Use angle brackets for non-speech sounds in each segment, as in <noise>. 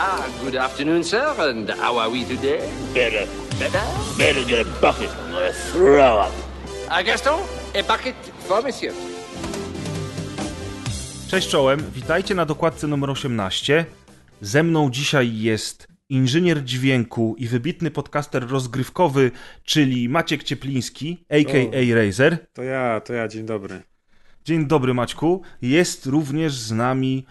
Ah, good afternoon, sir, and how are we today? Better, Better? better get a bucket. I'm gonna throw up. Ah, Gaston, a bucket for monsieur. Cześć czołem, witajcie na dokładce numer 18. Ze mną dzisiaj jest inżynier dźwięku i wybitny podcaster rozgrywkowy, czyli Maciek Ciepliński, a.k.a. Razer. To ja, to ja, dzień dobry. Dzień dobry Maćku. Jest również z nami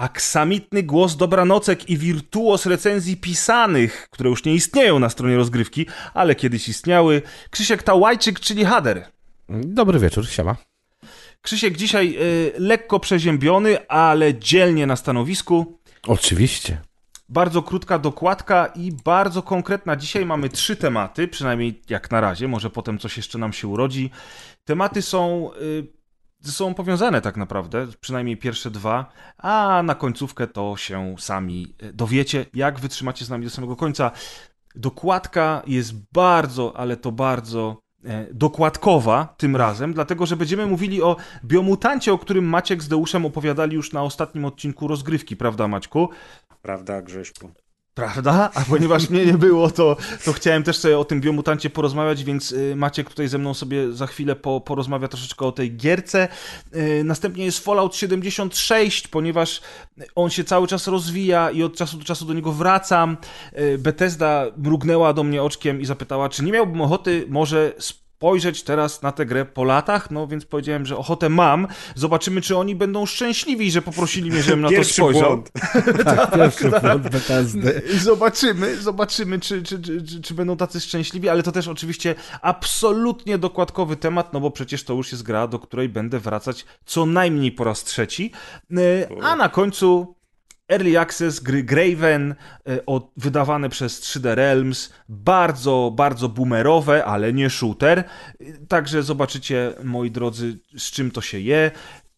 aksamitny głos dobranocek i wirtuos recenzji pisanych, które już nie istnieją na stronie rozgrywki, ale kiedyś istniały. Krzysiek Tałajczyk, czyli Hader. Dobry wieczór, siema. Krzysiek dzisiaj y, lekko przeziębiony, ale dzielnie na stanowisku. Oczywiście. Bardzo krótka dokładka i bardzo konkretna. Dzisiaj mamy trzy tematy, przynajmniej jak na razie, może potem coś jeszcze nam się urodzi. Tematy są y, sobą powiązane tak naprawdę, przynajmniej pierwsze dwa, a na końcówkę to się sami y, dowiecie, jak wytrzymacie z nami do samego końca. Dokładka jest bardzo, ale to bardzo e, dokładkowa tym razem, dlatego że będziemy mówili o biomutancie, o którym Maciek z Deuszem opowiadali już na ostatnim odcinku rozgrywki, prawda Maćku? Prawda, Grześku? Prawda? A ponieważ mnie nie było, to, to chciałem też sobie o tym biomutancie porozmawiać, więc y, Maciek tutaj ze mną sobie za chwilę po, porozmawia troszeczkę o tej gierce. Y, Następnie jest Fallout 76, ponieważ on się cały czas rozwija i od czasu do czasu do niego wracam. Y, Bethesda mrugnęła do mnie oczkiem i zapytała, czy nie miałbym ochoty może spojrzeć teraz na tę grę po latach, no więc powiedziałem, że ochotę mam. Zobaczymy, czy oni będą szczęśliwi, że poprosili mnie, żebym na to Pierwszy spojrzał. błąd. <laughs> Tak, pierwszy błąd Bethesdy. I Zobaczymy, zobaczymy, czy, czy, czy, czy, czy będą tacy szczęśliwi, ale to też oczywiście absolutnie dokładkowy temat, no bo przecież to już jest gra, do której będę wracać co najmniej po raz trzeci. E, A na końcu Early Access gry Graven, e, od, wydawane przez 3D Realms, bardzo, bardzo boomerowe, ale nie shooter. E, Także zobaczycie, moi drodzy, z czym to się je.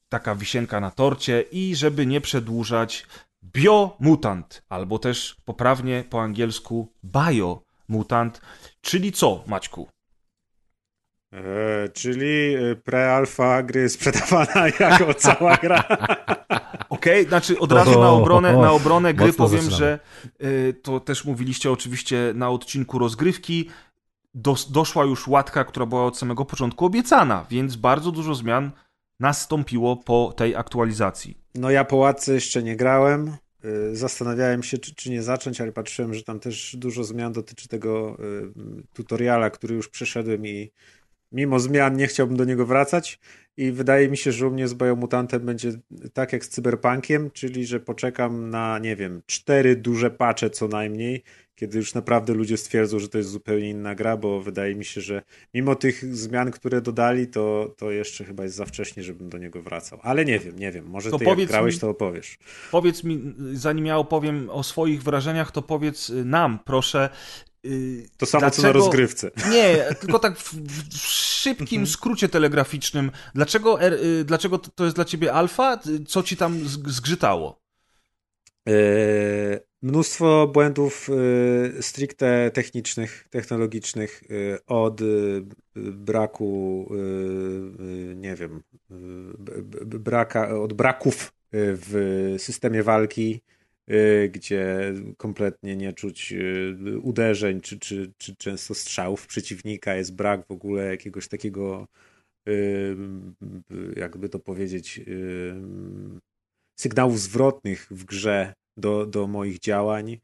Taka wisienka na torcie i żeby nie przedłużać, biomutant, albo też poprawnie po angielsku biomutant, czyli co, Maćku? E, czyli e, pre-alfa gry sprzedawana <laughs> jako cała gra. <laughs> Okej, znaczy od razu na obronę, na obronę gry Mocno powiem, zaczynamy. że y, to też mówiliście oczywiście na odcinku rozgrywki. Dos, doszła już łatka, która była od samego początku obiecana, więc bardzo dużo zmian nastąpiło po tej aktualizacji. No ja po łatce jeszcze nie grałem. E, Zastanawiałem się, czy, czy nie zacząć, ale patrzyłem, że tam też dużo zmian dotyczy tego e, tutoriala, który już przeszedłem i mimo zmian nie chciałbym do niego wracać. I wydaje mi się, że u mnie z Biomutantem będzie tak jak z Cyberpunkiem, czyli że poczekam na, nie wiem, cztery duże pacze co najmniej, kiedy już naprawdę ludzie stwierdzą, że to jest zupełnie inna gra, bo wydaje mi się, że mimo tych zmian, które dodali, to, to jeszcze chyba jest za wcześnie, żebym do niego wracał. Ale nie wiem, nie wiem. Może To ty jak grałeś, mi- to opowiesz. Powiedz mi, zanim ja opowiem o swoich wrażeniach, to powiedz nam, proszę. Y, To samo co na dlaczego- rozgrywce. Nie, tylko tak w, w szybkim skrócie telegraficznym. Dlaczego, y, dlaczego to jest dla ciebie alfa? Co ci tam zg- zgrzytało? E, Mnóstwo błędów e, stricte technicznych, technologicznych e, od braku, nie wiem, braka, od braków w systemie walki, gdzie kompletnie nie czuć e, uderzeń czy, czy, czy często strzałów przeciwnika, jest brak w ogóle jakiegoś takiego, e, jakby to powiedzieć, sygnałów zwrotnych w grze do, do moich działań.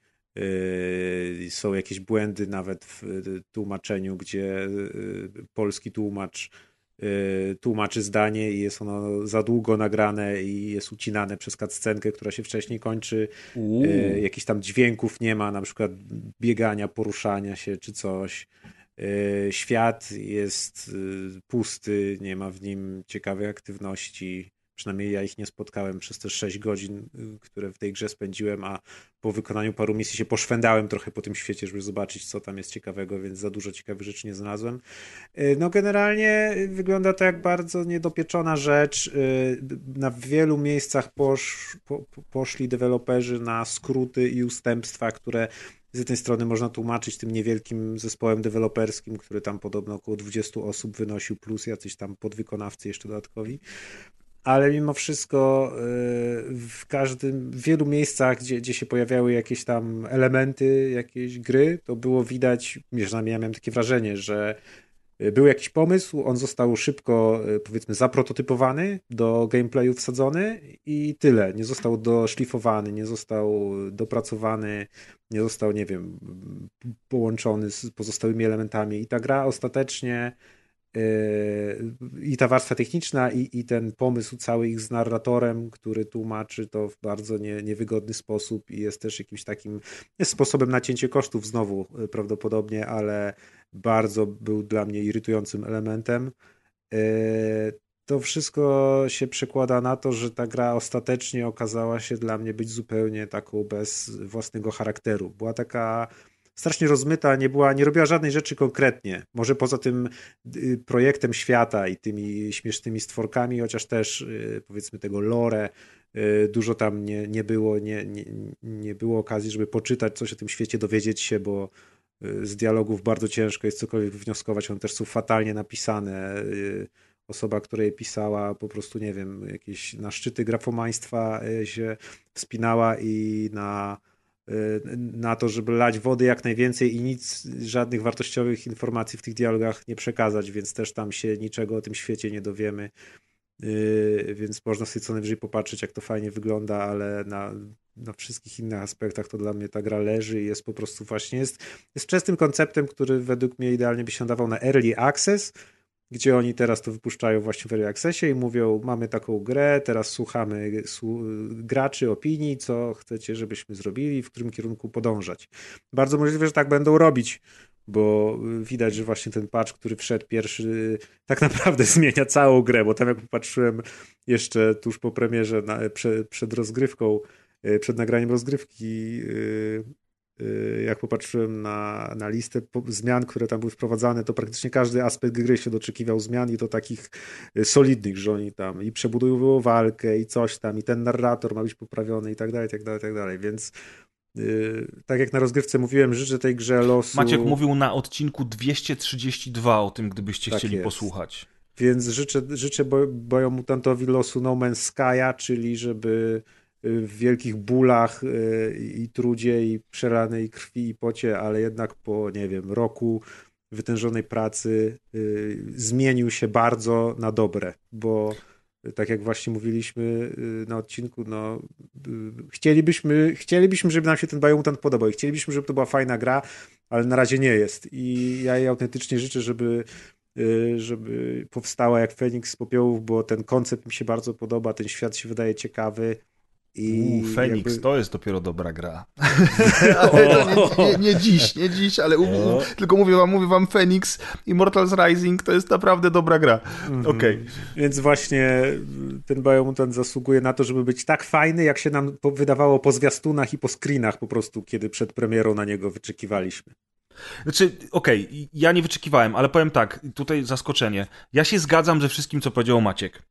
Są jakieś błędy nawet w y, tłumaczeniu, gdzie y, polski tłumacz y, tłumaczy zdanie i jest ono za długo nagrane i jest ucinane przez cutscenkę, która się wcześniej kończy. Y, Jakichś tam dźwięków nie ma, na przykład biegania, poruszania się czy coś. Y, Świat jest y, pusty, nie ma w nim ciekawej aktywności. Przynajmniej ja ich nie spotkałem przez te 6 godzin, y, które w tej grze spędziłem, a po wykonaniu paru misji się poszwędałem trochę po tym świecie, żeby zobaczyć, co tam jest ciekawego, więc za dużo ciekawych rzeczy nie znalazłem. Y, No generalnie wygląda to jak bardzo niedopieczona rzecz. Y, Na wielu miejscach posz, po, po- poszli deweloperzy na skróty i ustępstwa, które z jednej strony można tłumaczyć tym niewielkim zespołem deweloperskim, który tam podobno około 20 osób wynosił, plus jacyś tam podwykonawcy jeszcze dodatkowi ale mimo wszystko y, w każdym, w wielu miejscach, gdzie, gdzie się pojawiały jakieś tam elementy jakiejś gry, to było widać, przynajmniej ja miałem takie wrażenie, że był jakiś pomysł, on został szybko, powiedzmy, zaprototypowany, do gameplayu wsadzony i tyle. Nie został doszlifowany, nie został dopracowany, nie został, nie wiem, połączony z pozostałymi elementami. I ta gra ostatecznie i ta warstwa techniczna, i, i ten pomysł cały ich z narratorem, który tłumaczy to w bardzo nie, niewygodny sposób i jest też jakimś takim sposobem na cięcie kosztów znowu e, prawdopodobnie, ale bardzo był dla mnie irytującym elementem. E, to wszystko się przekłada na to, że ta gra ostatecznie okazała się dla mnie być zupełnie taką bez własnego charakteru. Była taka strasznie rozmyta, nie była, nie robiła żadnej rzeczy konkretnie. Może poza tym y, projektem świata i tymi śmiesznymi stworkami, chociaż też y, powiedzmy tego lore, y, dużo tam nie, nie było, nie, nie, nie było okazji, żeby poczytać coś o tym świecie, dowiedzieć się, bo z dialogów bardzo ciężko jest cokolwiek wnioskować, one też są fatalnie napisane. Osoba, która je pisała, po prostu, nie wiem, jakieś na szczyty grafomaństwa się wspinała i na na to, żeby lać wody jak najwięcej i nic, żadnych wartościowych informacji w tych dialogach nie przekazać, więc też tam się niczego o tym świecie nie dowiemy. Y, więc można sobie co najwyżej popatrzeć, jak to fajnie wygląda, ale na, na wszystkich innych aspektach to dla mnie ta gra leży i jest po prostu właśnie, jest, jest czystym konceptem, który według mnie idealnie by się nadawał na early access, gdzie oni teraz to wypuszczają właśnie w Early Accessie i mówią, mamy taką grę, teraz słuchamy graczy, opinii, co chcecie, żebyśmy zrobili, w którym kierunku podążać. Bardzo możliwe, że tak będą robić, bo widać, że właśnie ten patch, który wszedł pierwszy, tak naprawdę <laughs> zmienia całą grę, bo tam jak popatrzyłem jeszcze tuż po premierze, na, przed, rozgrywką, e, przed nagraniem rozgrywki e, jak popatrzyłem na, na listę zmian, które tam były wprowadzane, to praktycznie każdy aspekt gry się doczekiwał zmian i to takich y, solidnych, że oni tam i przebudowują walkę i coś tam, i ten narrator ma być poprawiony i tak dalej, i tak dalej, i tak dalej, więc yy, tak jak na rozgrywce mówiłem, życzę tej grze losu... Maciek mówił na odcinku 232 o tym, gdybyście tak chcieli jest. posłuchać. Więc życzę, życzę Biomutantowi losu No Man's Sky'a, czyli żeby w wielkich bólach y, i trudzie i przelanej krwi i pocie, ale jednak po, nie wiem, roku wytężonej pracy y, zmienił się bardzo na dobre, bo tak jak właśnie mówiliśmy y, na odcinku, no chcielibyśmy, chcielibyśmy, żeby nam się ten Biomutant podobał i chcielibyśmy, żeby to była fajna gra, ale na razie nie jest. I ja jej autentycznie życzę, żeby żeby powstała jak Feniks z popiołów, bo ten koncept mi się bardzo podoba, ten świat się wydaje ciekawy, i Fenix, jakby... to jest dopiero dobra gra. <laughs> ale nie, nie, nie, dziś, nie dziś, ale um, tylko mówię wam, mówię wam Fenix Immortals Rising to jest naprawdę dobra gra. Mhm. Okej. Okay. Więc właśnie ten Biomutant zasługuje na to, żeby być tak fajny, jak się nam wydawało po zwiastunach i po screenach po prostu, kiedy przed premierą na niego wyczekiwaliśmy. Znaczy, okej, okay, ja nie wyczekiwałem, ale powiem tak, tutaj zaskoczenie. Ja się zgadzam ze wszystkim, co powiedział Maciek.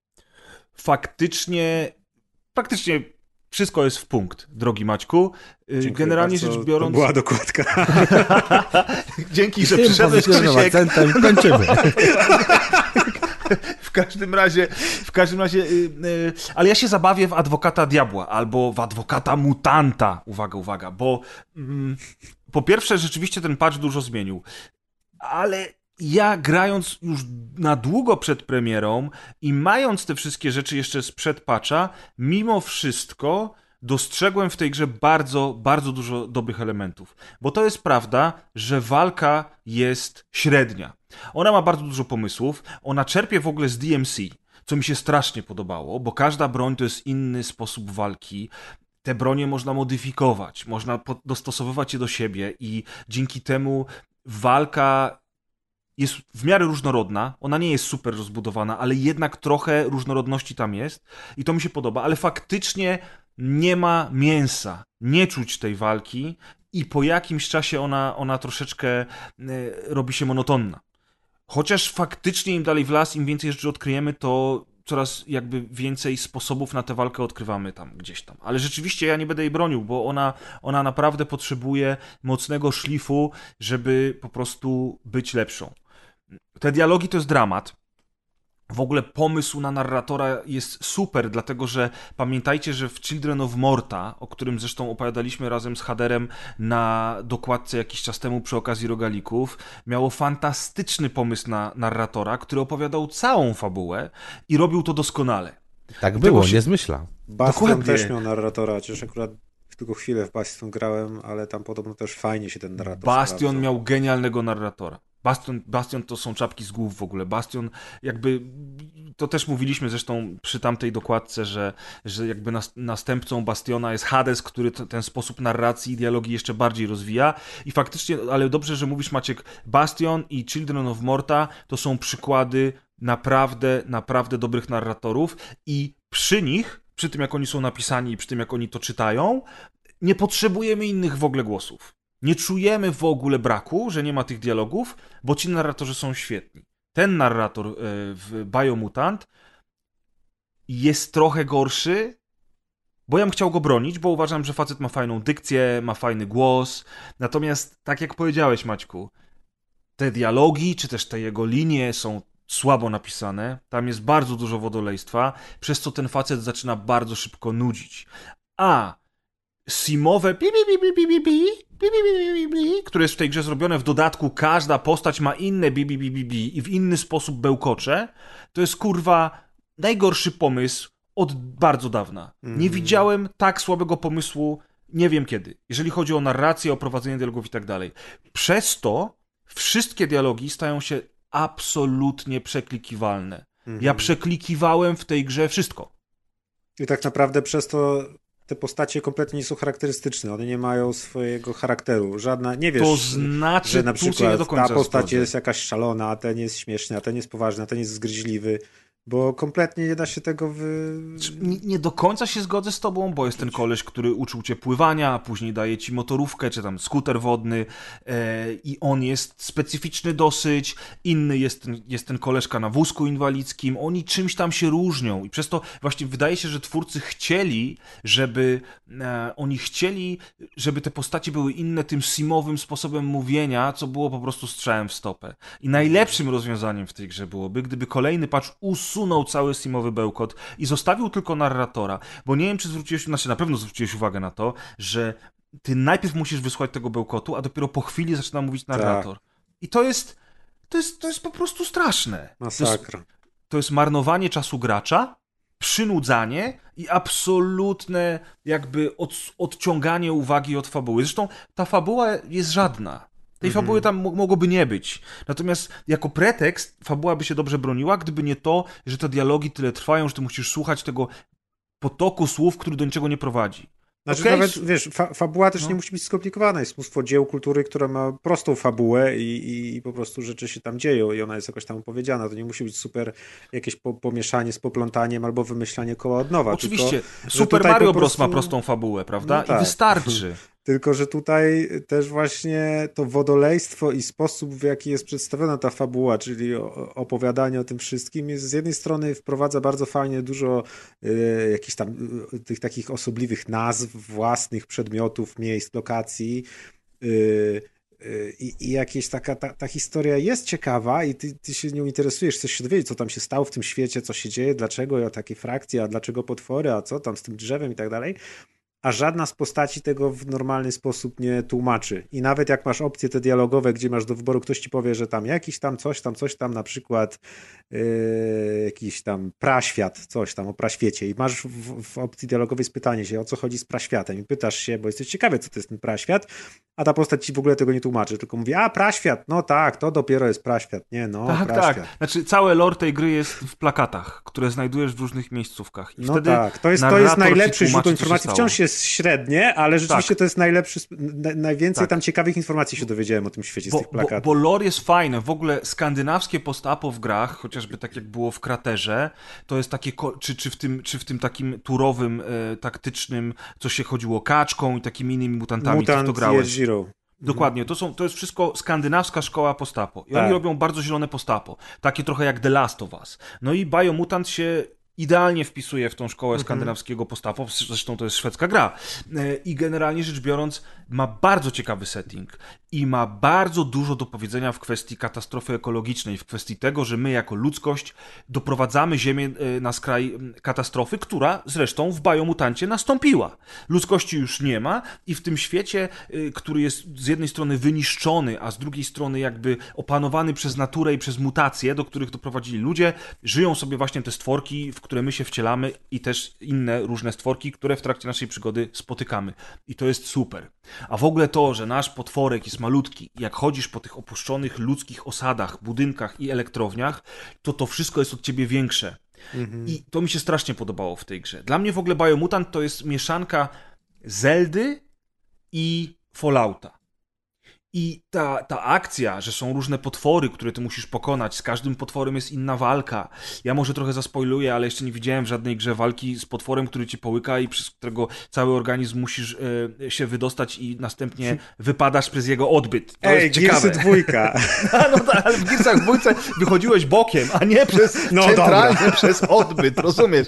Faktycznie, praktycznie wszystko jest w punkt, drogi Maćku. Y, Dziękuję Generalnie bardzo. rzecz biorąc. To była dokładka. <laughs> Dzięki, że przyszedłeś Krzysiek. Akcentem kończymy. <laughs> w każdym razie, w każdym razie, yy, yy, ale ja się zabawię w adwokata diabła albo w adwokata mutanta. Uwaga, uwaga, bo yy, po pierwsze, rzeczywiście ten patch dużo zmienił, ale ja grając już na długo przed premierą i mając te wszystkie rzeczy jeszcze sprzed patcha, mimo wszystko dostrzegłem w tej grze bardzo, bardzo dużo dobrych elementów. Bo to jest prawda, że walka jest średnia. Ona ma bardzo dużo pomysłów, ona czerpie w ogóle z DMC, co mi się strasznie podobało, bo każda broń to jest inny sposób walki te bronie można modyfikować, można dostosowywać je do siebie i dzięki temu walka jest w miarę różnorodna, ona nie jest super rozbudowana, ale jednak trochę różnorodności tam jest i to mi się podoba, ale faktycznie nie ma mięsa, nie czuć tej walki i po jakimś czasie ona, ona troszeczkę e, robi się monotonna. Chociaż faktycznie im dalej w las, im więcej rzeczy odkryjemy, to coraz jakby więcej sposobów na tę walkę odkrywamy tam gdzieś tam. Ale rzeczywiście ja nie będę jej bronił, bo ona, ona naprawdę potrzebuje mocnego szlifu, żeby po prostu być lepszą. Te dialogi to jest dramat. w ogóle pomysł na narratora jest super, dlatego że pamiętajcie, że w Children of Morta, o którym zresztą opowiadaliśmy razem z Haderem na dokładce jakiś czas temu przy okazji Rogalików, miało fantastyczny pomysł na narratora, który opowiadał całą fabułę i robił to doskonale. Tak było, się- nie zmyśla. Bastion też miał narratora, chociaż akurat tylko chwilę w Bastion grałem, ale tam podobno też fajnie się ten narrator Bastion sprawdzał. miał genialnego narratora. Bastion, Bastion to są czapki z głów w ogóle. Bastion jakby, to też mówiliśmy zresztą przy tamtej dokładce, że, że jakby nas, następcą Bastiona jest Hades, który t- ten sposób narracji i dialogi jeszcze bardziej rozwija. I faktycznie, ale dobrze, że mówisz Maciek, Bastion i Children of Morta to są przykłady naprawdę, naprawdę dobrych narratorów i przy nich, przy tym jak oni są napisani i przy tym jak oni to czytają, nie potrzebujemy innych w ogóle głosów. Nie czujemy w ogóle braku, że nie ma tych dialogów, bo ci narratorzy są świetni. Ten narrator e, w Biomutant jest trochę gorszy, bo ja bym chciał go bronić, bo uważam, że facet ma fajną dykcję, ma fajny głos. Natomiast, tak jak powiedziałeś, Maćku, te dialogi, czy też te jego linie są słabo napisane. Tam jest bardzo dużo wodolejstwa, przez co ten facet zaczyna bardzo szybko nudzić. A simowe pi, pi, pi, pi, pi, pi, pi, które jest w tej grze zrobione, w dodatku każda postać ma inne bi, bi, bi, bi, bi i w inny sposób bełkocze, to jest kurwa najgorszy pomysł od bardzo dawna. Nie widziałem tak słabego pomysłu nie wiem kiedy, jeżeli chodzi o narrację, o prowadzenie dialogów i tak dalej. Przez to wszystkie dialogi stają się absolutnie przeklikiwalne. Ja przeklikiwałem w tej grze wszystko. I tak naprawdę przez to te postacie kompletnie nie są charakterystyczne. One nie mają swojego charakteru. Żadna, nie wiesz, To znaczy, że na przykład ta postać jest jakaś szalona, a ten jest śmieszny, a ten jest poważny, a ten jest zgryźliwy, bo kompletnie nie da się tego wy... Nie, nie do końca się zgodzę z tobą, bo jest ten koleś, który uczył cię pływania, a później daje ci motorówkę, czy tam skuter wodny e, i on jest specyficzny dosyć, inny jest ten, jest ten koleżka na wózku inwalidzkim, oni czymś tam się różnią i przez to właśnie wydaje się, że twórcy chcieli, żeby e, oni chcieli, żeby te postacie były inne tym simowym sposobem mówienia, co było po prostu strzałem w stopę. I najlepszym rozwiązaniem w tej grze byłoby, gdyby kolejny patch usunął cały simowy bełkot i zostawił tylko narratora, bo nie wiem, czy zwróciłeś, znaczy na pewno zwróciłeś uwagę na to, że ty najpierw musisz wysłać tego bełkotu, a dopiero po chwili zaczyna mówić narrator. I to jest, to jest, to jest po prostu straszne. To jest, Masakra. to jest marnowanie czasu gracza, przynudzanie i absolutne jakby od, odciąganie uwagi od fabuły. Zresztą ta fabuła jest żadna. Tej fabuły tam mo- mogłoby nie być. Natomiast jako pretekst fabuła by się dobrze broniła, gdyby nie to, że te dialogi tyle trwają, że ty musisz słuchać tego potoku słów, który do niczego nie prowadzi. Znaczy Okej, nawet, wiesz, fa fabuła też No. nie musi być skomplikowana. Jest mnóstwo dzieł kultury, która ma prostą fabułę i, i, i po prostu rzeczy się tam dzieją i ona jest jakoś tam opowiedziana. To nie musi być super jakieś po, pomieszanie z poplątaniem albo wymyślanie koła od nowa. Oczywiście, Tylko, Super Mario po Bros. ma prostu- prostą fabułę, prawda? No tak. I wystarczy. <laughs> Tylko, że tutaj też właśnie to wodolejstwo i sposób, w jaki jest przedstawiona ta fabuła, czyli opowiadanie o tym wszystkim, jest z jednej strony wprowadza bardzo fajnie dużo y, jakichś tam y, tych takich osobliwych nazw, własnych przedmiotów, miejsc, lokacji. Y, I, I jakieś taka, ta, ta historia jest ciekawa i ty, ty się nią interesujesz, chcesz się dowiedzieć, co tam się stało w tym świecie, co się dzieje, dlaczego ja takie frakcje, a dlaczego potwory, a co tam z tym drzewem i tak dalej a żadna z postaci tego w normalny sposób nie tłumaczy. I nawet jak masz opcje te dialogowe, gdzie masz do wyboru, ktoś ci powie, że tam jakiś tam coś tam, coś tam, na przykład yy, jakiś tam praświat, coś tam o praświecie i masz w, w opcji dialogowej jest pytanie się, o co chodzi z praświatem i pytasz się, bo jesteś ciekawy, co to jest ten praświat, a ta postać ci w ogóle tego nie tłumaczy, tylko mówi, a praświat, no tak, to dopiero jest praświat, nie no, Tak, praświat. tak. Znaczy, całe lore tej gry jest w plakatach, które znajdujesz w różnych miejscówkach. I No wtedy tak, to jest, to jest najlepszy się informacji. Wciąż jest średnie, ale rzeczywiście Tak. to jest najlepszy, na, najwięcej Tak. tam ciekawych informacji się dowiedziałem o tym świecie z Bo, tych bo, plakatów. bo lore jest fajne. W ogóle skandynawskie post-apo w grach, chociażby tak jak było w Kraterze, to jest takie, czy, czy, w, tym, czy w tym takim turowym, e, taktycznym, co się chodziło kaczką i takimi innymi mutantami, co w to Mutant grałeś. Zero. Dokładnie, to, są, to jest wszystko skandynawska szkoła postapo. I Tak. oni robią bardzo zielone postapo. Takie trochę jak The Last of Us. No i Biomutant się idealnie wpisuje w tą szkołę skandynawskiego postawu, zresztą to jest szwedzka gra. E, I generalnie rzecz biorąc, ma bardzo ciekawy setting i ma bardzo dużo do powiedzenia w kwestii katastrofy ekologicznej, w kwestii tego, że my jako ludzkość doprowadzamy Ziemię e, na skraj katastrofy, która zresztą w Biomutancie nastąpiła. Ludzkości już nie ma i w tym świecie, y, który jest z jednej strony wyniszczony, a z drugiej strony jakby opanowany przez naturę i przez mutacje, do których doprowadzili ludzie, żyją sobie właśnie te stworki, w które my się wcielamy i też inne różne stworki, które w trakcie naszej przygody spotykamy. I to jest super. A w ogóle to, że nasz potworek jest malutki, jak chodzisz po tych opuszczonych ludzkich osadach, budynkach i elektrowniach, to to wszystko jest od ciebie większe. I to mi się strasznie podobało w tej grze. Dla mnie w ogóle Biomutant to jest mieszanka Zeldy i Fallouta. I ta, ta akcja, że są różne potwory, które ty musisz pokonać, z każdym potworem jest inna walka. Ja może trochę zaspoiluję, ale jeszcze nie widziałem w żadnej grze walki z potworem, który cię połyka i przez którego cały organizm musisz e, się wydostać i następnie wypadasz przez jego odbyt. To Ej, jest ciekawe. Gearsy dwójka. <laughs> A, no tak, ale w Gearsach dwójce wychodziłeś bokiem, a nie przez No centralnie <laughs> przez odbyt, <laughs> rozumiesz?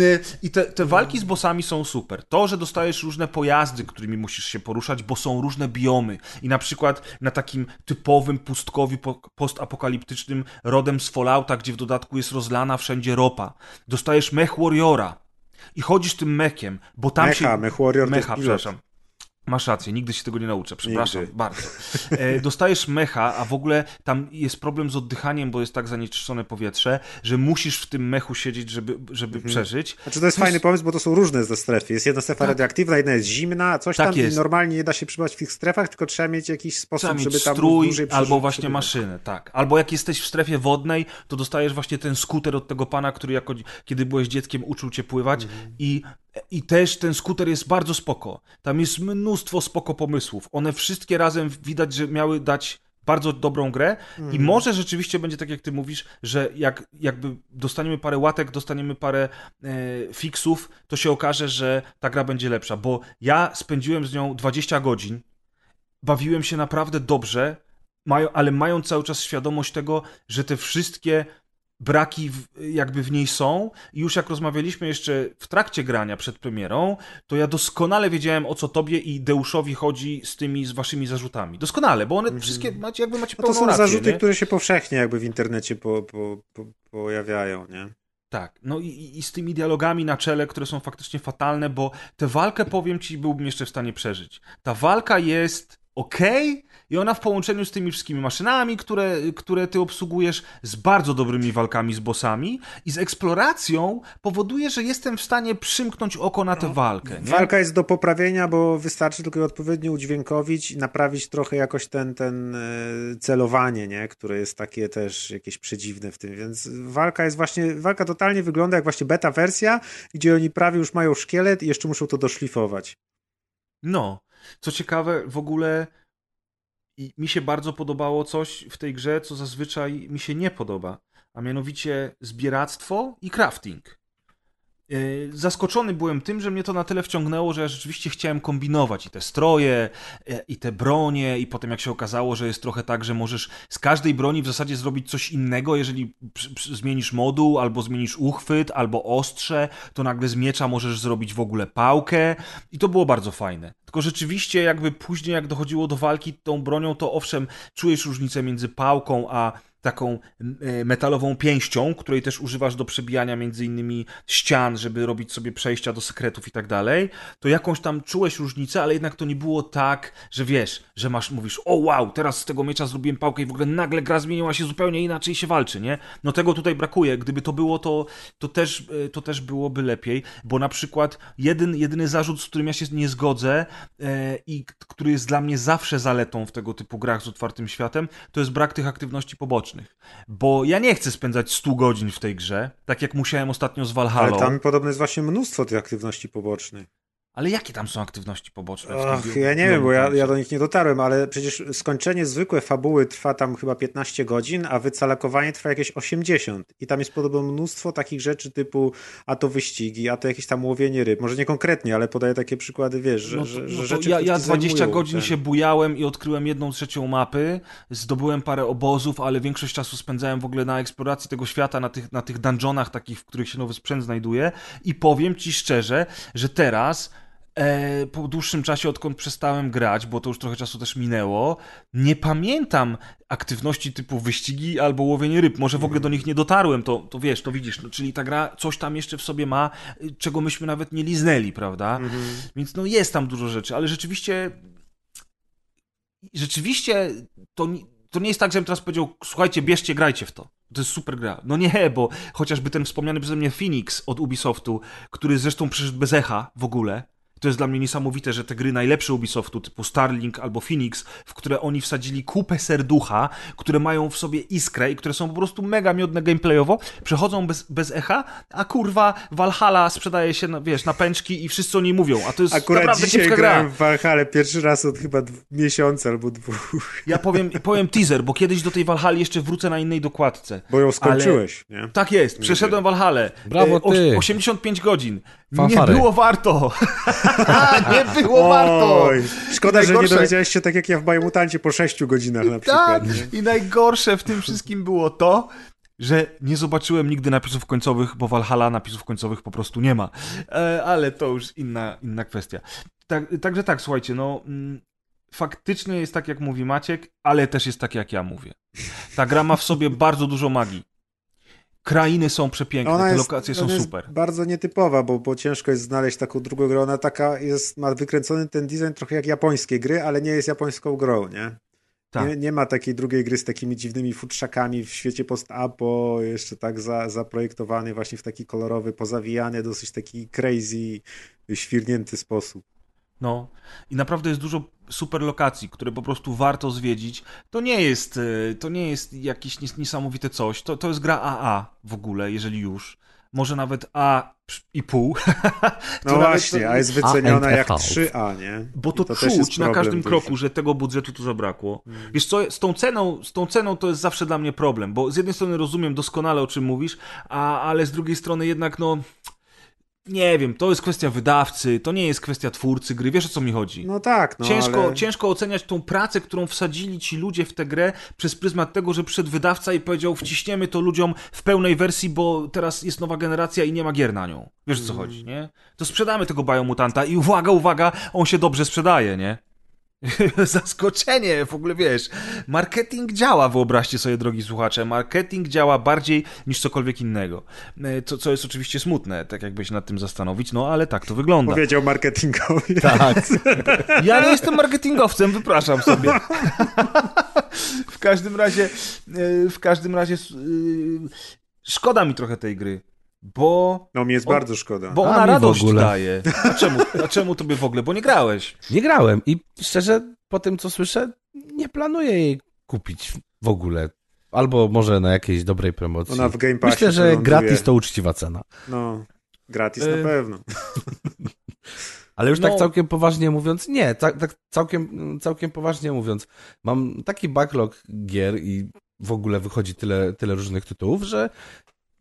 Y, I te, te walki z bossami są super. To, że dostajesz różne pojazdy, którymi musisz się poruszać, bo są różne biomy. I na przykład na takim typowym pustkowi po- postapokaliptycznym rodem z Fallouta, gdzie w dodatku jest rozlana wszędzie ropa. Dostajesz mech Warriora i chodzisz tym mekiem, bo tam Mecha, się... Mech Warrior Mecha, przepraszam. Masz rację, nigdy się tego nie nauczę, przepraszam Nigdy. bardzo. E, dostajesz mecha, a w ogóle tam jest problem z oddychaniem, bo jest tak zanieczyszczone powietrze, że musisz w tym mechu siedzieć, żeby, żeby Mhm. przeżyć. Znaczy to jest fajny pomysł, bo to są różne ze strefy. Jest jedna strefa radioaktywna, jedna jest zimna, coś Tak tam jest. i normalnie nie da się przebywać w tych strefach, tylko trzeba mieć jakiś sposób, Trzeba mieć żeby tam strój dłużej albo przeżyć- właśnie przebywać. maszynę, tak. Albo jak jesteś w strefie wodnej, to dostajesz właśnie ten skuter od tego pana, który jako, kiedy byłeś dzieckiem uczył cię pływać Mhm. i, i też ten skuter jest bardzo spoko. Tam jest mnóstwo spoko pomysłów. One wszystkie razem widać, że miały dać bardzo dobrą grę i Mhm. może rzeczywiście będzie tak, jak ty mówisz, że jak jakby dostaniemy parę łatek, dostaniemy parę e, fixów, to się okaże, że ta gra będzie lepsza, bo ja spędziłem z nią 20 godzin, bawiłem się naprawdę dobrze, mają, ale mają cały czas świadomość tego, że te wszystkie braki w, jakby w niej są i już jak rozmawialiśmy jeszcze w trakcie grania przed premierą, to ja doskonale wiedziałem o co tobie i Deuszowi chodzi z tymi z waszymi zarzutami. Doskonale, bo one wszystkie macie jakby macie Mhm. No to są rację, zarzuty, nie? które się powszechnie jakby w internecie po, po, po, pojawiają, nie? Tak, no i- i, z tymi dialogami na czele, które są faktycznie fatalne, bo tę walkę, powiem ci, byłbym jeszcze w stanie przeżyć. Ta walka jest okej i ona w połączeniu z tymi wszystkimi maszynami, które, które ty obsługujesz, z bardzo dobrymi walkami z bossami i z eksploracją powoduje, że jestem w stanie przymknąć oko na tę walkę. Nie? Walka jest do poprawienia, bo wystarczy tylko odpowiednio udźwiękowić i naprawić trochę jakoś ten, ten e, celowanie, nie? które jest takie też jakieś przedziwne w tym, więc walka jest właśnie, walka totalnie wygląda jak właśnie beta wersja, gdzie oni prawie już mają szkielet i jeszcze muszą to doszlifować. No, co ciekawe, w ogóle i mi się bardzo podobało coś w tej grze, co zazwyczaj mi się nie podoba, a mianowicie zbieractwo i crafting. Yy, Zaskoczony byłem tym, że mnie to na tyle wciągnęło, że ja rzeczywiście chciałem kombinować i te stroje, e, i te bronie, i potem jak się okazało, że jest trochę tak, że możesz z każdej broni w zasadzie zrobić coś innego, jeżeli zmienisz moduł, albo zmienisz uchwyt, albo ostrze, to nagle z miecza możesz zrobić w ogóle pałkę i to było bardzo fajne. Tylko rzeczywiście jakby później jak dochodziło do walki tą bronią, to owszem, czujesz różnicę między pałką a taką e, metalową pięścią, której też używasz do przebijania między innymi ścian, żeby robić sobie przejścia do sekretów i tak dalej, to jakąś tam czułeś różnicę, ale jednak to nie było tak, że wiesz, że masz, mówisz, o wow, teraz z tego miecza zrobiłem pałkę i w ogóle nagle gra zmieniła się zupełnie inaczej i się walczy, nie? No tego tutaj brakuje. Gdyby to było, to, to, też, e, to też byłoby lepiej, bo na przykład jeden, jedyny zarzut, z którym ja się nie zgodzę e, i który jest dla mnie zawsze zaletą w tego typu grach z otwartym światem, to jest brak tych aktywności pobocznych. Bo ja nie chcę spędzać 100 godzin w tej grze, tak jak musiałem ostatnio z Valhalla. Ale tam podobno jest właśnie mnóstwo tych aktywności pobocznych. Ale jakie tam są aktywności poboczne? Och, ja nie wiem, bo ja, ja do nich nie dotarłem, ale przecież skończenie zwykłe fabuły trwa tam chyba 15 godzin, a wycalakowanie trwa jakieś 80. I tam jest podobno mnóstwo takich rzeczy typu a to wyścigi, a to jakieś tam łowienie ryb. Może nie konkretnie, ale podaję takie przykłady, wiesz, że, No że, że no rzeczy, ja, ja ci 20 zajmują godzin ten- się bujałem i odkryłem jedną trzecią mapy, zdobyłem parę obozów, ale większość czasu spędzałem w ogóle na eksploracji tego świata, na tych, na tych dungeonach takich, w których się nowy sprzęt znajduje i powiem ci szczerze, że teraz e, po dłuższym czasie, odkąd przestałem grać, bo to już trochę czasu też minęło, nie pamiętam aktywności typu wyścigi albo łowienie ryb. Może w ogóle do nich nie dotarłem, to, to wiesz, to widzisz, no, czyli ta gra coś tam jeszcze w sobie ma, y, czego myśmy nawet nie liznęli, prawda? Mhm. Więc no jest tam dużo rzeczy, ale rzeczywiście rzeczywiście to, to nie jest tak, żebym teraz powiedział, słuchajcie, bierzcie, grajcie w to. To jest super gra. No nie, bo chociażby ten wspomniany przeze mnie Phoenix od Ubisoftu, który zresztą przyszedł bez echa w ogóle. To jest dla mnie niesamowite, że te gry najlepsze Ubisoftu, typu Starlink albo Phoenix, w które oni wsadzili kupę serducha, które mają w sobie iskrę i które są po prostu mega miodne gameplayowo, przechodzą bez, bez echa, a kurwa Valhalla sprzedaje się, na, wiesz, na pęczki i wszyscy o niej mówią, a to jest Akurat naprawdę dzisiaj kiepska gra. grałem w Valhalla pierwszy raz od chyba miesiąca albo dwóch, Ja powiem, powiem teaser, bo kiedyś do tej Walhali jeszcze wrócę na innej dokładce. bo ją skończyłeś, nie? Tak jest, przeszedłem Walhalę. Brawo E, ty. 85 godzin. Fanfary. Nie było warto. <laughs> nie było warto. Oj, szkoda, że nie dowiedziałeś się tak jak ja w Biomutancie po 6 godzinach na przykład. Tak. nie? I najgorsze w tym wszystkim było to, że nie zobaczyłem nigdy napisów końcowych, bo Valhalla napisów końcowych po prostu nie ma. E, ale to już inna, inna kwestia. Tak, także tak, słuchajcie, no mm, faktycznie jest tak, jak mówi Maciek, ale też jest tak, jak ja mówię. Ta gra ma w sobie bardzo dużo magii. Krainy są przepiękne, Ona te jest, lokacje są super. bardzo nietypowa, bo, bo ciężko jest znaleźć taką drugą grę. Ona taka jest, ma wykręcony ten design trochę jak japońskie gry, ale nie jest japońską grą, nie? Tak. Nie, nie ma takiej drugiej gry z takimi dziwnymi futrzakami w świecie post-apo, jeszcze tak za, zaprojektowany właśnie w taki kolorowy, pozawijany, dosyć taki crazy, świrnięty sposób. No i naprawdę jest dużo super lokacji, które po prostu warto zwiedzić. To nie jest, e, to nie jest jakieś nies- niesamowite coś. To, to jest gra AA w ogóle, jeżeli już. Może nawet A i pół. <laughs> No właśnie, a jest wyceniona A jak a half. 3A, nie? Bo to, jest czuć na każdym duży. kroku, że tego budżetu tu zabrakło. Wiesz co, z tą, ceną, z tą ceną to jest zawsze dla mnie problem, bo z jednej strony rozumiem doskonale o czym mówisz, a, ale z drugiej strony jednak no... Nie wiem, to jest kwestia wydawcy, to nie jest kwestia twórcy gry, wiesz o co mi chodzi? No tak, no ciężko, ale... ciężko oceniać tą pracę, którą wsadzili ci ludzie w tę grę przez pryzmat tego, że przyszedł wydawca i powiedział wciśniemy to ludziom w pełnej wersji, bo teraz jest nowa generacja i nie ma gier na nią. Wiesz o co chodzi, nie? To sprzedamy tego Biomutanta i uwaga, uwaga, on się dobrze sprzedaje, nie? <laughs> Zaskoczenie, w ogóle wiesz. Marketing działa, wyobraźcie sobie, drogi słuchacze. Marketing działa bardziej niż cokolwiek innego. E, Co, co jest oczywiście smutne, tak jakby się nad tym zastanowić, no ale tak to wygląda. Powiedział marketingowi. Tak. Ja nie jestem marketingowcem, wypraszam sobie. <laughs> W każdym razie, e, w każdym razie e, szkoda mi trochę tej gry, bo, No mi jest On- bardzo szkoda. bo ona radość daje. <laughs> A czemu, a czemu tobie w ogóle? Bo nie grałeś. Nie grałem i szczerze, po tym co słyszę, nie planuję jej kupić w ogóle. Albo może na jakiejś dobrej promocji. Ona w Game Passie Myślę, że wyląduje. gratis to uczciwa cena. No, gratis E, na pewno. <laughs> Ale już No. tak całkiem poważnie mówiąc, nie, tak, tak całkiem, całkiem poważnie mówiąc, mam taki backlog gier i w ogóle wychodzi tyle, tyle różnych tytułów, że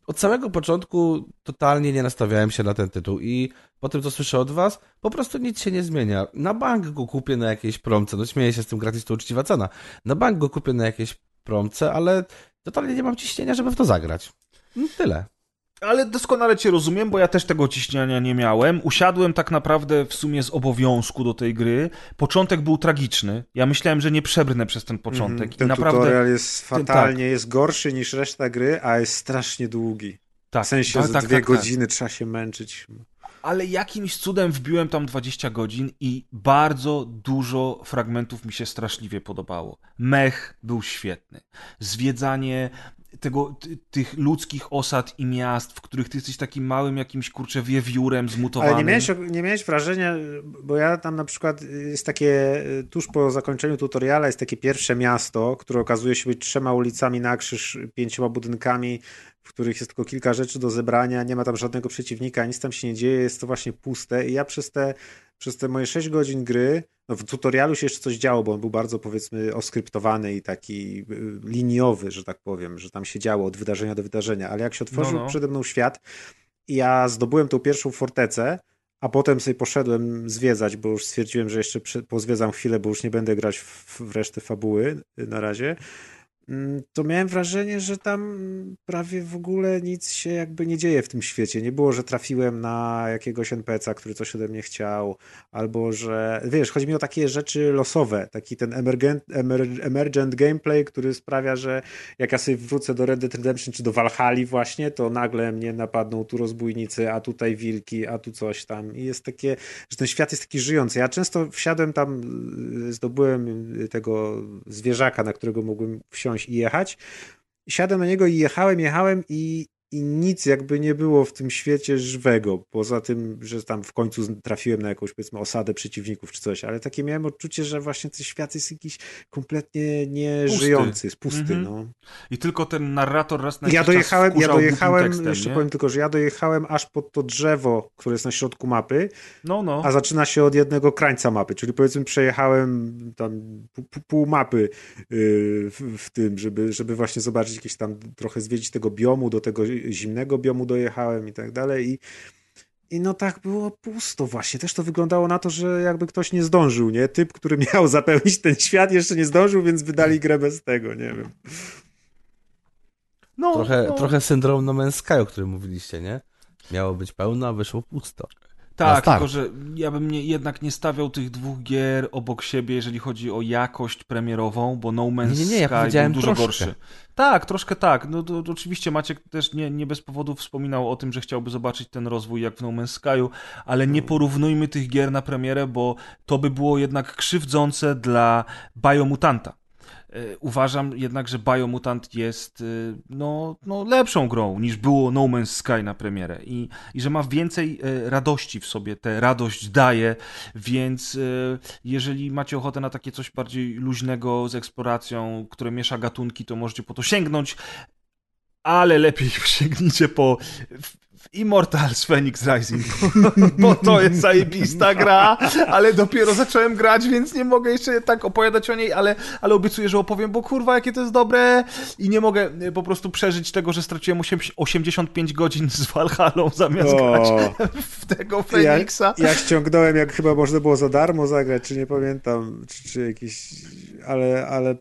od samego początku totalnie nie nastawiałem się na ten tytuł i po tym, co słyszę od was, po prostu nic się nie zmienia. Na bank go kupię na jakiejś promce, no śmieję się z tym gratis, to uczciwa cena. Na bank go kupię na jakiejś promce, ale totalnie nie mam ciśnienia, żeby w to zagrać. No, tyle. Ale doskonale cię rozumiem, bo ja też tego ciśnienia nie miałem. Usiadłem tak naprawdę w sumie z obowiązku do tej gry. Początek był tragiczny. Ja myślałem, że nie przebrnę przez ten początek. Mhm. Ten I naprawdę. tutorial jest ten- fatalnie, jest gorszy niż reszta gry, a jest strasznie długi. Tak, W sensie tak, tak, dwie tak, tak. godziny trzeba się męczyć. Ale jakimś cudem wbiłem tam 20 godzin i bardzo dużo fragmentów mi się straszliwie podobało. Mech był świetny. Zwiedzanie tego, ty, tych ludzkich osad i miast, w których ty jesteś takim małym jakimś kurczę wiewiórem zmutowanym. Ale nie miałeś, nie miałeś wrażenia, bo ja tam na przykład jest takie, tuż po zakończeniu tutoriala jest takie pierwsze miasto, które okazuje się być trzema ulicami na krzyż, pięcioma budynkami, w których jest tylko kilka rzeczy do zebrania, nie ma tam żadnego przeciwnika, nic tam się nie dzieje, jest to właśnie puste i ja przez te, przez te moje 6 godzin gry, no w tutorialu się jeszcze coś działo, bo on był bardzo powiedzmy oskryptowany i taki y, liniowy, że tak powiem, że tam się działo od wydarzenia do wydarzenia, ale jak się otworzył No, no. przede mną świat i ja zdobyłem tą pierwszą fortecę, a potem sobie poszedłem zwiedzać, bo już stwierdziłem, że jeszcze pozwiedzam chwilę, bo już nie będę grać w, w resztę fabuły y, na razie. Mm, To miałem wrażenie, że tam prawie w ogóle nic się jakby nie dzieje w tym świecie. Nie było, że trafiłem na jakiegoś NPC-a, który coś ode mnie chciał, albo że, wiesz, chodzi mi o takie rzeczy losowe, taki ten emergent, emer, emergent gameplay, który sprawia, że jak ja sobie wrócę do Red Dead Redemption czy do Valhalla właśnie, to nagle mnie napadną tu rozbójnicy, a tutaj wilki, a tu coś tam i jest takie, że ten świat jest taki żyjący. Ja często wsiadłem tam, y, zdobyłem y, tego zwierzaka, na którego mogłem wsiąść i jechać. Siadłem na niego i jechałem, jechałem i, i nic jakby nie było w tym świecie żywego, poza tym, że tam w końcu trafiłem na jakąś powiedzmy osadę przeciwników czy coś, ale takie miałem odczucie, że właśnie ten świat jest jakiś kompletnie nieżyjący, jest pusty. Mhm. No. I tylko ten narrator raz na Ja jakiś dojechałem, czas ja dojechałem, tekstem, jeszcze nie? powiem tylko, że ja dojechałem aż pod to drzewo, które jest na środku mapy, No, no. a zaczyna się od jednego krańca mapy, czyli powiedzmy przejechałem tam pół, mapy yy, w, w tym, żeby, żeby właśnie zobaczyć jakieś tam, trochę zwiedzić tego biomu, do tego zimnego biomu dojechałem i tak dalej i i no tak było pusto właśnie. Też to wyglądało na to, że jakby ktoś nie zdążył, nie? Typ, który miał <laughs> zapełnić ten świat jeszcze nie zdążył, więc wydali grę bez tego, nie wiem. no, Trochę, no. trochę syndrom No Man's Sky, o którym mówiliście, nie? Miało być pełno, a wyszło pusto. Tak, start. tylko że ja bym nie, jednak nie stawiał tych dwóch gier obok siebie, jeżeli chodzi o jakość premierową, bo No Man's Nie, nie, nie, ja Sky powiedziałem był dużo troszkę. gorszy. Tak, troszkę tak. No to, to oczywiście Maciek też nie, nie bez powodu wspominał o tym, że chciałby zobaczyć ten rozwój jak w No Man's Sky'u, ale nie porównujmy tych gier na premierę, bo to by było jednak krzywdzące dla Biomutanta. E, Uważam jednak, że Biomutant jest e, no, no lepszą grą niż było No Man's Sky na premierę i, i że ma więcej e, radości w sobie, tę radość daje, więc jeżeli macie ochotę na takie coś bardziej luźnego z eksploracją, które miesza gatunki, to możecie po to sięgnąć, ale lepiej <laughs> sięgnijcie po w- Immortals Phoenix Rising, <laughs> bo to jest zajebista gra, ale dopiero zacząłem grać, więc nie mogę jeszcze tak opowiadać o niej, ale, ale obiecuję, że opowiem, bo kurwa, jakie to jest dobre i nie mogę e, po prostu przeżyć tego, że straciłem osiem- 85 godzin z Valhallą zamiast O. grać w tego Phoenixa. Ja, ja ściągnąłem, jak chyba można było za darmo zagrać, czy nie pamiętam, czy, czy jakieś, ale, ale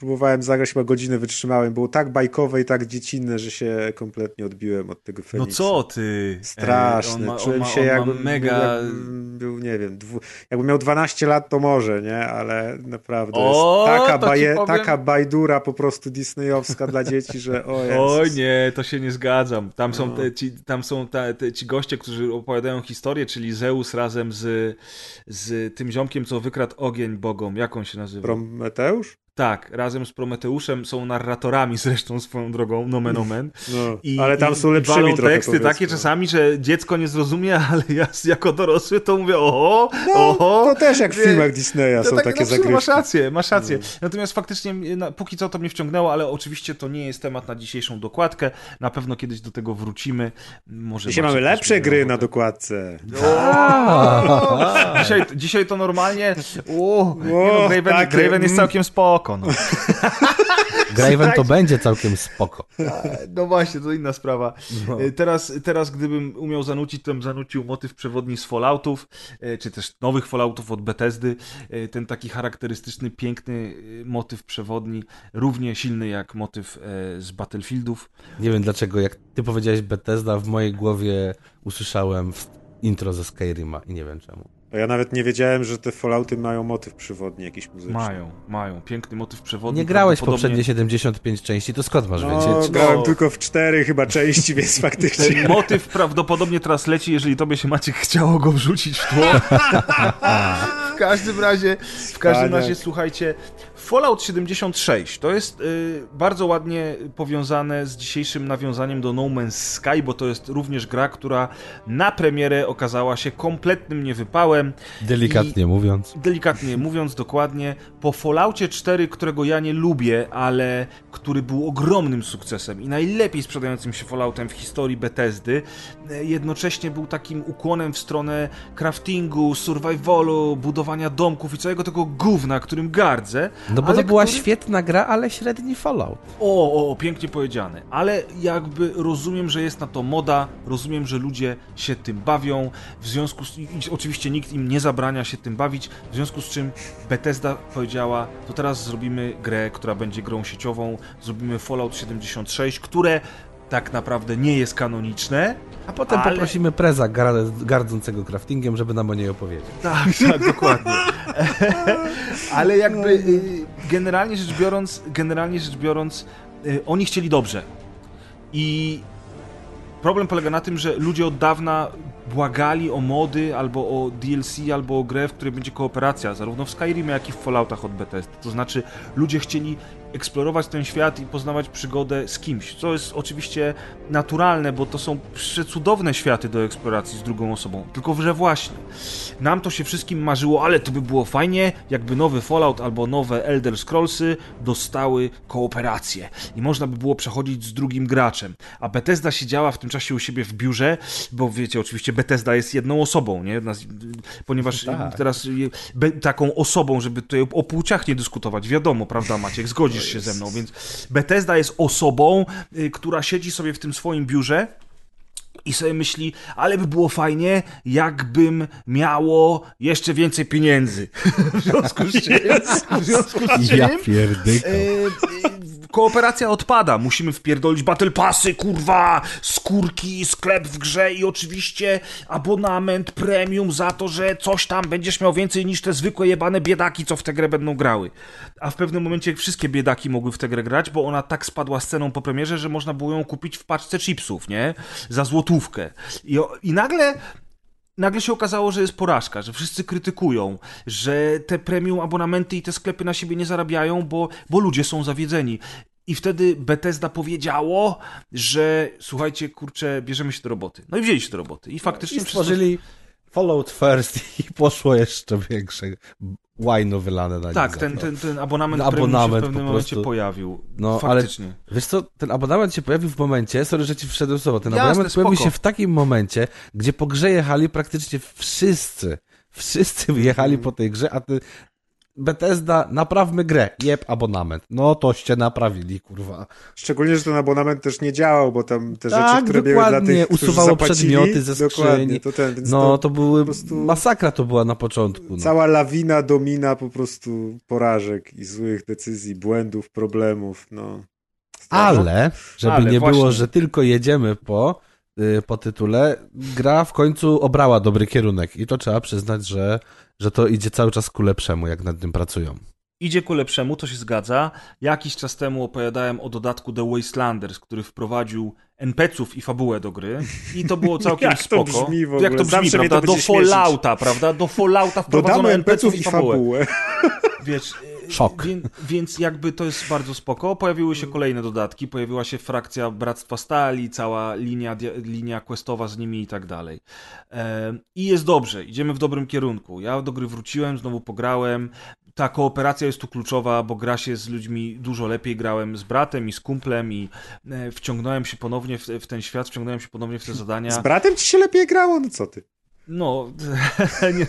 próbowałem zagrać, chyba godzinę wytrzymałem. Było tak bajkowe i tak dziecinne, że się kompletnie odbiłem od tego No Feniksa. co ty? Straszne. Ej, on ma, on Czułem ma, się jakbym, mega... jakbym był, nie wiem, dwu, jakbym miał 12 lat, to może, nie? Ale naprawdę O, jest taka, baje, powiem- taka bajdura po prostu disneyowska dla dzieci, że o <laughs> Jezus. Oj nie, to się nie zgadzam. Tam są, No. te, ci, tam są te, te, ci goście, którzy opowiadają historię, czyli Zeus razem z, z tym ziomkiem, co wykradł ogień bogom. Jak on się nazywa? Prometeusz? Tak, razem z Prometeuszem są narratorami zresztą swoją drogą, nomen omen. No, I, ale tam są lepszymi trochę, teksty powiedzmy. takie czasami, że dziecko nie zrozumie, <laughs> ale ja jako dorosły to mówię oho, No, oho. to też jak w filmach Disneya To są tak, takie no, sumie Masz zagrywki. rację, masz rację. Natomiast faktycznie na, póki co to mnie wciągnęło, ale oczywiście to nie jest temat na dzisiejszą dokładkę. Na pewno kiedyś do tego wrócimy. Może Dzisiaj mamy lepsze gry na dokładce. O! <laughs> dzisiaj, dzisiaj to normalnie. O, nie no, Graven, jest całkiem spoko. No. <laughs> Graven to będzie całkiem spoko. no właśnie, to inna sprawa. No. E, Teraz, teraz, gdybym umiał zanucić, to bym zanucił motyw przewodni z Falloutów, e, czy też nowych Falloutów od Bethesdy. E, Ten taki charakterystyczny, piękny motyw przewodni, równie silny jak motyw z Battlefieldów. Nie wiem dlaczego, jak ty powiedziałeś Bethesda, w mojej głowie usłyszałem w- intro ze Skyrima i nie wiem czemu. Ja nawet nie wiedziałem, że te Fallouty mają motyw przewodni jakiś muzyczny. Mają, mają. Piękny motyw przewodni. Nie grałeś prawdopodobnie- poprzednie 75 części, to skąd masz No, wiedzieć? grałem No. tylko w cztery chyba części, więc <laughs> faktycznie. Ten motyw prawdopodobnie teraz leci, jeżeli tobie się Maciek chciało go wrzucić w tło. <laughs> każdym razie, w każdym razie, słuchajcie, Fallout 76 to jest y, bardzo ładnie powiązane z dzisiejszym nawiązaniem do No Man's Sky, bo to jest również gra, która na premierę okazała się kompletnym niewypałem. Delikatnie mówiąc. Delikatnie <laughs> mówiąc, dokładnie, po Falloutie 4, którego ja nie lubię, ale który był ogromnym sukcesem i najlepiej sprzedającym się Falloutem w historii Bethesdy, e, jednocześnie był takim ukłonem w stronę craftingu, survivalu, budowania domków i całego tego gówna, którym gardzę. No bo ale to była który- świetna gra, ale średni Fallout. o, o, o, pięknie powiedziane. Ale jakby rozumiem, że jest na to moda, rozumiem, że ludzie się tym bawią, w związku z... Oczywiście nikt im nie zabrania się tym bawić, w związku z czym Bethesda powiedziała, to teraz zrobimy grę, która będzie grą sieciową, zrobimy Fallout 76, które tak naprawdę nie jest kanoniczne, A potem Ale- poprosimy Preza gar- gardzącego craftingiem, żeby nam o niej opowiedział. <laughs> Tak, tak, dokładnie. <laughs> Ale jakby y, generalnie rzecz biorąc, generalnie rzecz biorąc, y, oni chcieli dobrze. I problem polega na tym, że ludzie od dawna błagali o mody, albo o DLC, albo o grę, w której będzie kooperacja, zarówno w Skyrimie, jak i w Falloutach od Bethesdy. To znaczy, ludzie chcieli eksplorować ten świat i poznawać przygodę z kimś, co jest oczywiście naturalne, bo to są przecudowne światy do eksploracji z drugą osobą. Tylko, że właśnie, nam to się wszystkim marzyło, ale to by było fajnie, jakby nowy Fallout albo nowe Elder Scrollsy dostały kooperację i można by było przechodzić z drugim graczem. A Bethesda siedziała w tym czasie u siebie w biurze, bo wiecie, oczywiście Bethesda jest jedną osobą, nie? Ponieważ Tak. teraz taką osobą, żeby tutaj o płciach nie dyskutować, wiadomo, prawda Maciek, zgodzisz się ze mną, więc Bethesda jest osobą, y, która siedzi sobie w tym swoim biurze i sobie myśli, ale by było fajnie, jakbym miało jeszcze więcej pieniędzy. <laughs> w związku z czym, <laughs> w związku z czym Ja pierdyka. Kooperacja odpada. Musimy wpierdolić battle passy, kurwa, skórki, sklep w grze i oczywiście abonament premium za to, że coś tam będziesz miał więcej niż te zwykłe jebane biedaki, co w tę grę będą grały. A w pewnym momencie wszystkie biedaki mogły w tę grę grać, bo ona tak spadła z ceną po premierze, że można było ją kupić w paczce chipsów, nie? Za złotówkę. I, i nagle nagle się okazało, że jest porażka, że wszyscy krytykują, że te premium abonamenty i te sklepy na siebie nie zarabiają, bo, bo ludzie są zawiedzeni. I wtedy Bethesda powiedziało, że słuchajcie, kurczę, bierzemy się do roboty. No i wzięli się do roboty. I faktycznie I wszystko- stworzyli Fallout First i poszło jeszcze większe łajno wylane na Tak, ten, to. ten, ten abonament, No, premium się w abonament pewnym po momencie pojawił. No, ale Faktycznie. wiesz co, ten abonament się pojawił w momencie, sorry, że ci wszedłem słowo, ten Jasne, abonament pojawił spoko. się w takim momencie, gdzie po grze jechali praktycznie wszyscy. Wszyscy jechali po tej grze, a ty Bethesda, naprawmy grę, jeb abonament. No toście naprawili, kurwa. Szczególnie, że ten abonament też nie działał, bo tam te Tak, rzeczy, które były dla tych, którzy usuwało zapłacili, przedmioty ze. Dokładnie, to ten, więc No to to były, prostu- masakra to była na początku. No. cała lawina, domina po prostu porażek i złych decyzji, błędów, problemów, no. Ale, żeby Ale nie właśnie. było, że tylko jedziemy po, po tytule, gra w końcu obrała dobry kierunek i to trzeba przyznać, że, że to idzie cały czas ku lepszemu, jak nad tym pracują. Idzie ku lepszemu, to się zgadza. Jakiś czas temu opowiadałem o dodatku The Wastelanders, który wprowadził NPC-ów i fabułę do gry. I to było <laughs> całkiem Jak to spoko. brzmi w Jak ogóle? to brzmi, Zawsze prawda? to Do śmieszyć. Fallouta, prawda? Do Fallouta wprowadzono Dodamy NPC-ów i fabułę. fabułę. Wiesz, y, Szok. Więc, więc jakby to jest bardzo spoko. Pojawiły się kolejne dodatki, pojawiła się frakcja Bractwa Stali, cała linia, linia questowa z nimi i tak dalej. E, I jest dobrze, idziemy w dobrym kierunku. Ja do gry wróciłem, znowu pograłem. Ta kooperacja jest tu kluczowa, bo gra się z ludźmi dużo lepiej. Grałem z bratem i z kumplem i e, wciągnąłem się ponownie w, w ten świat, wciągnąłem się ponownie w te zadania. Z bratem ci się lepiej grało? No co ty? No, <laughs> nie,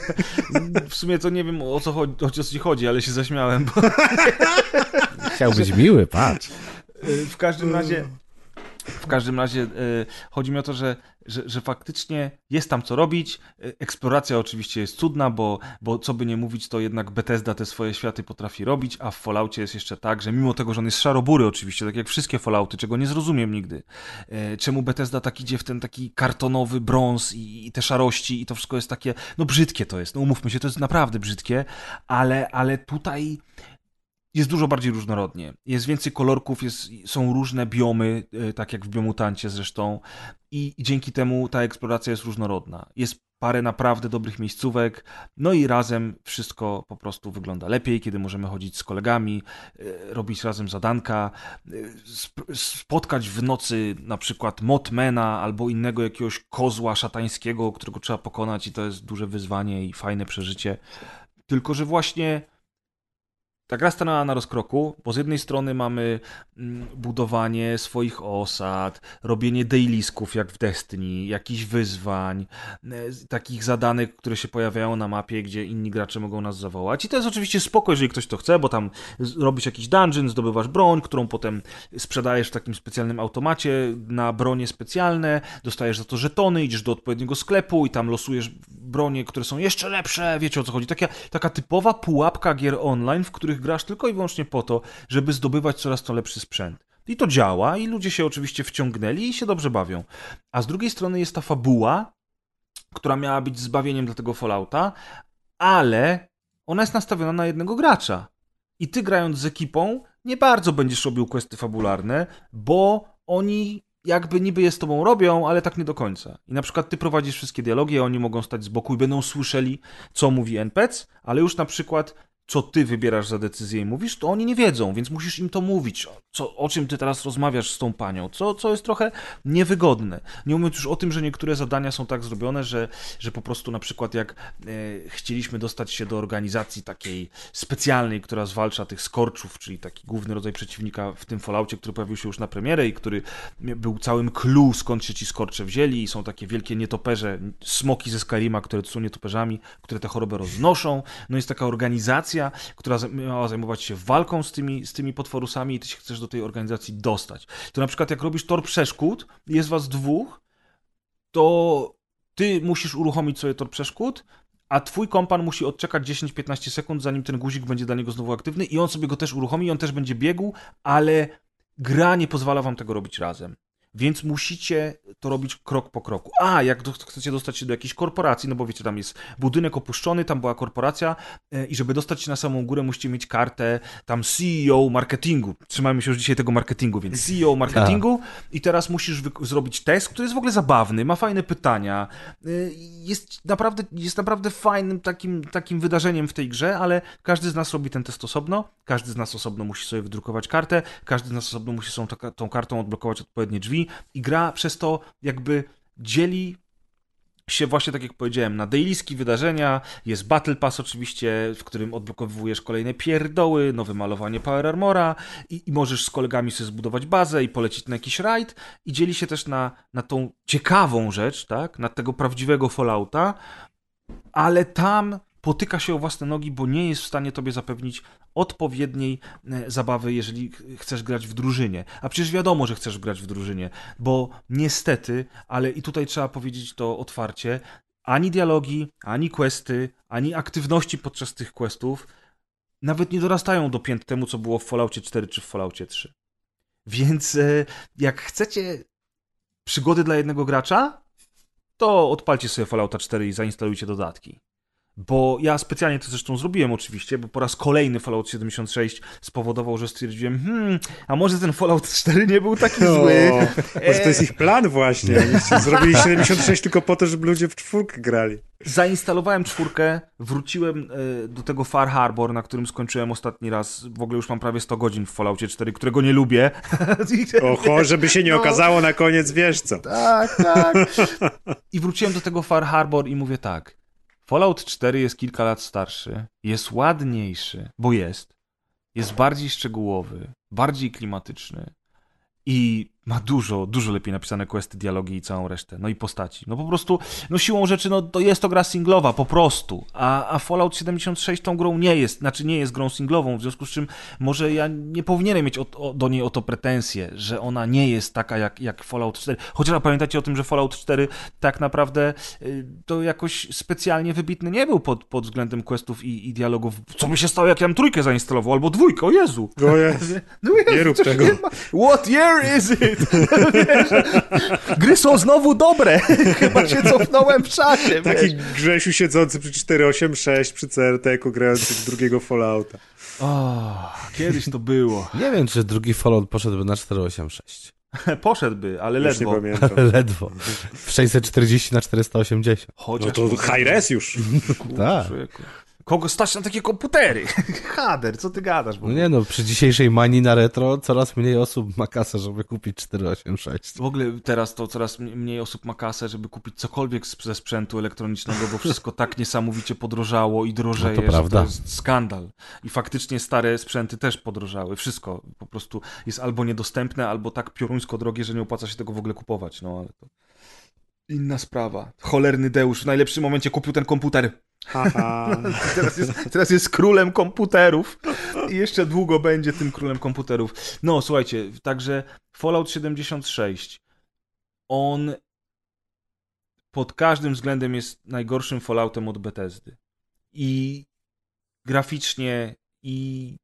w sumie to nie wiem o co, chodzi, o co ci chodzi, ale się zaśmiałem, bo <laughs> Chciał być miły, patrz. W każdym razie. W każdym razie y, chodzi mi o to, że, że, że faktycznie jest tam co robić. Y, Eksploracja oczywiście jest cudna, bo, bo co by nie mówić, to jednak Bethesda te swoje światy potrafi robić, a w Falloutie jest jeszcze tak, że mimo tego, że on jest szarobury oczywiście, tak jak wszystkie Fallouty, czego nie zrozumiem nigdy, y, czemu Bethesda tak idzie w ten taki kartonowy brąz i, i te szarości i to wszystko jest takie, no brzydkie to jest, no umówmy się, to jest naprawdę brzydkie, ale, ale tutaj jest dużo bardziej różnorodnie. Jest więcej kolorków, jest, są różne biomy, e, tak jak w biomutancie zresztą, i, i dzięki temu ta eksploracja jest różnorodna. Jest parę naprawdę dobrych miejscówek, no i razem wszystko po prostu wygląda lepiej, kiedy możemy chodzić z kolegami, e, robić razem zadanka, e, sp- spotkać w nocy na przykład Motmana albo innego jakiegoś kozła szatańskiego, którego trzeba pokonać i to jest duże wyzwanie i fajne przeżycie. Tylko, że właśnie ta gra stanęła na rozkroku, bo z jednej strony mamy mm, budowanie swoich osad, robienie dailisków jak w Destiny, jakichś wyzwań, e, takich zadanek, które się pojawiają na mapie, gdzie inni gracze mogą nas zawołać. I to jest oczywiście spoko, jeżeli ktoś to chce, bo tam robisz jakiś dungeon, zdobywasz broń, którą potem sprzedajesz w takim specjalnym automacie na bronie specjalne, dostajesz za to żetony, idziesz do odpowiedniego sklepu i tam losujesz bronie, które są jeszcze lepsze, wiecie o co chodzi. Taka, taka typowa pułapka gier online, w których grasz tylko i wyłącznie po to, żeby zdobywać coraz to lepszy sprzęt. I to działa, i ludzie się oczywiście wciągnęli i się dobrze bawią. A z drugiej strony jest ta fabuła, która miała być zbawieniem dla tego Fallouta, ale ona jest nastawiona na jednego gracza. I ty grając z ekipą nie bardzo będziesz robił questy fabularne, bo oni jakby niby je z tobą robią, ale tak nie do końca. I na przykład ty prowadzisz wszystkie dialogi, a oni mogą stać z boku i będą słyszeli, co mówi NPC, ale już na przykład co ty wybierasz za decyzję i mówisz, to oni nie wiedzą, więc musisz im to mówić, co, o czym ty teraz rozmawiasz z tą panią, co, co jest trochę niewygodne. Nie mówiąc już o tym, że niektóre zadania są tak zrobione, że, że po prostu na przykład jak e, chcieliśmy dostać się do organizacji takiej specjalnej, która zwalcza tych skorczów, czyli taki główny rodzaj przeciwnika w tym Falloutie, który pojawił się już na premierę i który był całym clue, skąd się ci skorcze wzięli i są takie wielkie nietoperze, smoki ze Skyrima, które są nietoperzami, które tę chorobę roznoszą. No jest taka organizacja, która miała zajmować się walką z tymi, z tymi potworusami i ty się chcesz do tej organizacji dostać. To na przykład jak robisz tor przeszkód, jest was dwóch, to ty musisz uruchomić sobie tor przeszkód, a twój kompan musi odczekać 10-15 sekund, zanim ten guzik będzie dla niego znowu aktywny i on sobie go też uruchomi, i on też będzie biegł, ale gra nie pozwala wam tego robić razem. Więc musicie to robić krok po kroku. A, jak do, chcecie dostać się do jakiejś korporacji, no bo wiecie, tam jest budynek opuszczony, tam była korporacja e, i żeby dostać się na samą górę, musicie mieć kartę tam CEO marketingu. Trzymajmy się już dzisiaj tego marketingu, więc CEO marketingu. I teraz musisz zrobić test, który jest w ogóle zabawny, ma fajne pytania, e, jest naprawdę, jest naprawdę fajnym takim, takim wydarzeniem w tej grze, ale każdy z nas robi ten test osobno, każdy z nas osobno musi sobie wydrukować kartę, każdy z nas osobno musi tą, tą kartą odblokować odpowiednie drzwi, i gra przez to jakby dzieli się właśnie, tak jak powiedziałem, na dailyski wydarzenia, jest Battle Pass oczywiście, w którym odblokowujesz kolejne pierdoły, nowe malowanie Power Armora i, i możesz z kolegami sobie zbudować bazę i polecić na jakiś raid. I dzieli się też na, na tą ciekawą rzecz, tak, na tego prawdziwego Fallouta, ale tam potyka się o własne nogi, bo nie jest w stanie tobie zapewnić odpowiedniej e, zabawy, jeżeli chcesz grać w drużynie. A przecież wiadomo, że chcesz grać w drużynie, bo niestety, ale i tutaj trzeba powiedzieć to otwarcie, ani dialogi, ani questy, ani aktywności podczas tych questów nawet nie dorastają do pięt temu, co było w Falloutie 4 czy w Falloutie 3. Więc e, jak chcecie przygody dla jednego gracza, to odpalcie sobie Fallouta 4 i zainstalujcie dodatki. Bo ja specjalnie to zresztą zrobiłem oczywiście, bo po raz kolejny Fallout 76 spowodował, że stwierdziłem, hmm, a może ten Fallout 4 nie był taki <laughs> no, zły. Może to jest ich plan właśnie. <laughs> Zrobili 76 tylko po to, żeby ludzie w czwórkę grali. Zainstalowałem czwórkę, wróciłem e, do tego Far Harbor, na którym skończyłem ostatni raz. W ogóle już mam prawie 100 godzin w Falloutie 4, którego nie lubię. <laughs> Oho, żeby się nie no. okazało na koniec, wiesz co. Tak, tak. I wróciłem do tego Far Harbor i mówię tak. Fallout 4 jest kilka lat starszy, jest ładniejszy, bo jest, jest bardziej szczegółowy, bardziej klimatyczny i ma dużo, dużo lepiej napisane questy, dialogi i całą resztę. No i postaci. No po prostu, no siłą rzeczy, no to jest to gra singlowa, po prostu. A, a Fallout 76 tą grą nie jest, znaczy nie jest grą singlową, w związku z czym może ja nie powinienem mieć o, o, do niej o to pretensje, że ona nie jest taka jak, jak Fallout 4. Chociaż pamiętacie o tym, że Fallout 4 tak naprawdę y, to jakoś specjalnie wybitny nie był pod, pod względem questów i, i dialogów. Co by się stało, jak ja bym trójkę zainstalował, albo dwójkę, o Jezu! O Jezu. <laughs> No Jezu, nie rób tego. What year is it? Gry są znowu dobre. <laughs> Chyba się cofnąłem w czasie. Taki wiesz. Grzesiu siedzący przy 486 przy CRT-ku grający w drugiego Fallouta. O, kiedyś to było. <laughs> Nie wiem, czy drugi Fallout poszedłby na 486. <laughs> Poszedłby, ale Już ledwo. pamiętam. Ledwo. W 640 na 480. Chociaż No to high res już. Tak. Człowieku. Kogo stać na takie komputery? <laughs> Hader, co ty gadasz? No nie no, przy dzisiejszej manii na retro coraz mniej osób ma kasę, żeby kupić 486. W ogóle teraz to coraz mniej osób ma kasę, żeby kupić cokolwiek z- ze sprzętu elektronicznego, bo wszystko tak niesamowicie podrożało i drożeje, No to że prawda. to jest skandal. I faktycznie stare sprzęty też podrożały. Wszystko po prostu jest albo niedostępne, albo tak pioruńsko drogie, że nie opłaca się tego w ogóle kupować. No ale to inna sprawa. Cholerny Deusz w najlepszym momencie kupił ten komputer. Teraz jest, teraz jest królem komputerów i jeszcze długo będzie tym królem komputerów. No, słuchajcie, także Fallout 76, on pod każdym względem jest najgorszym Falloutem od Bethesdy. I graficznie, i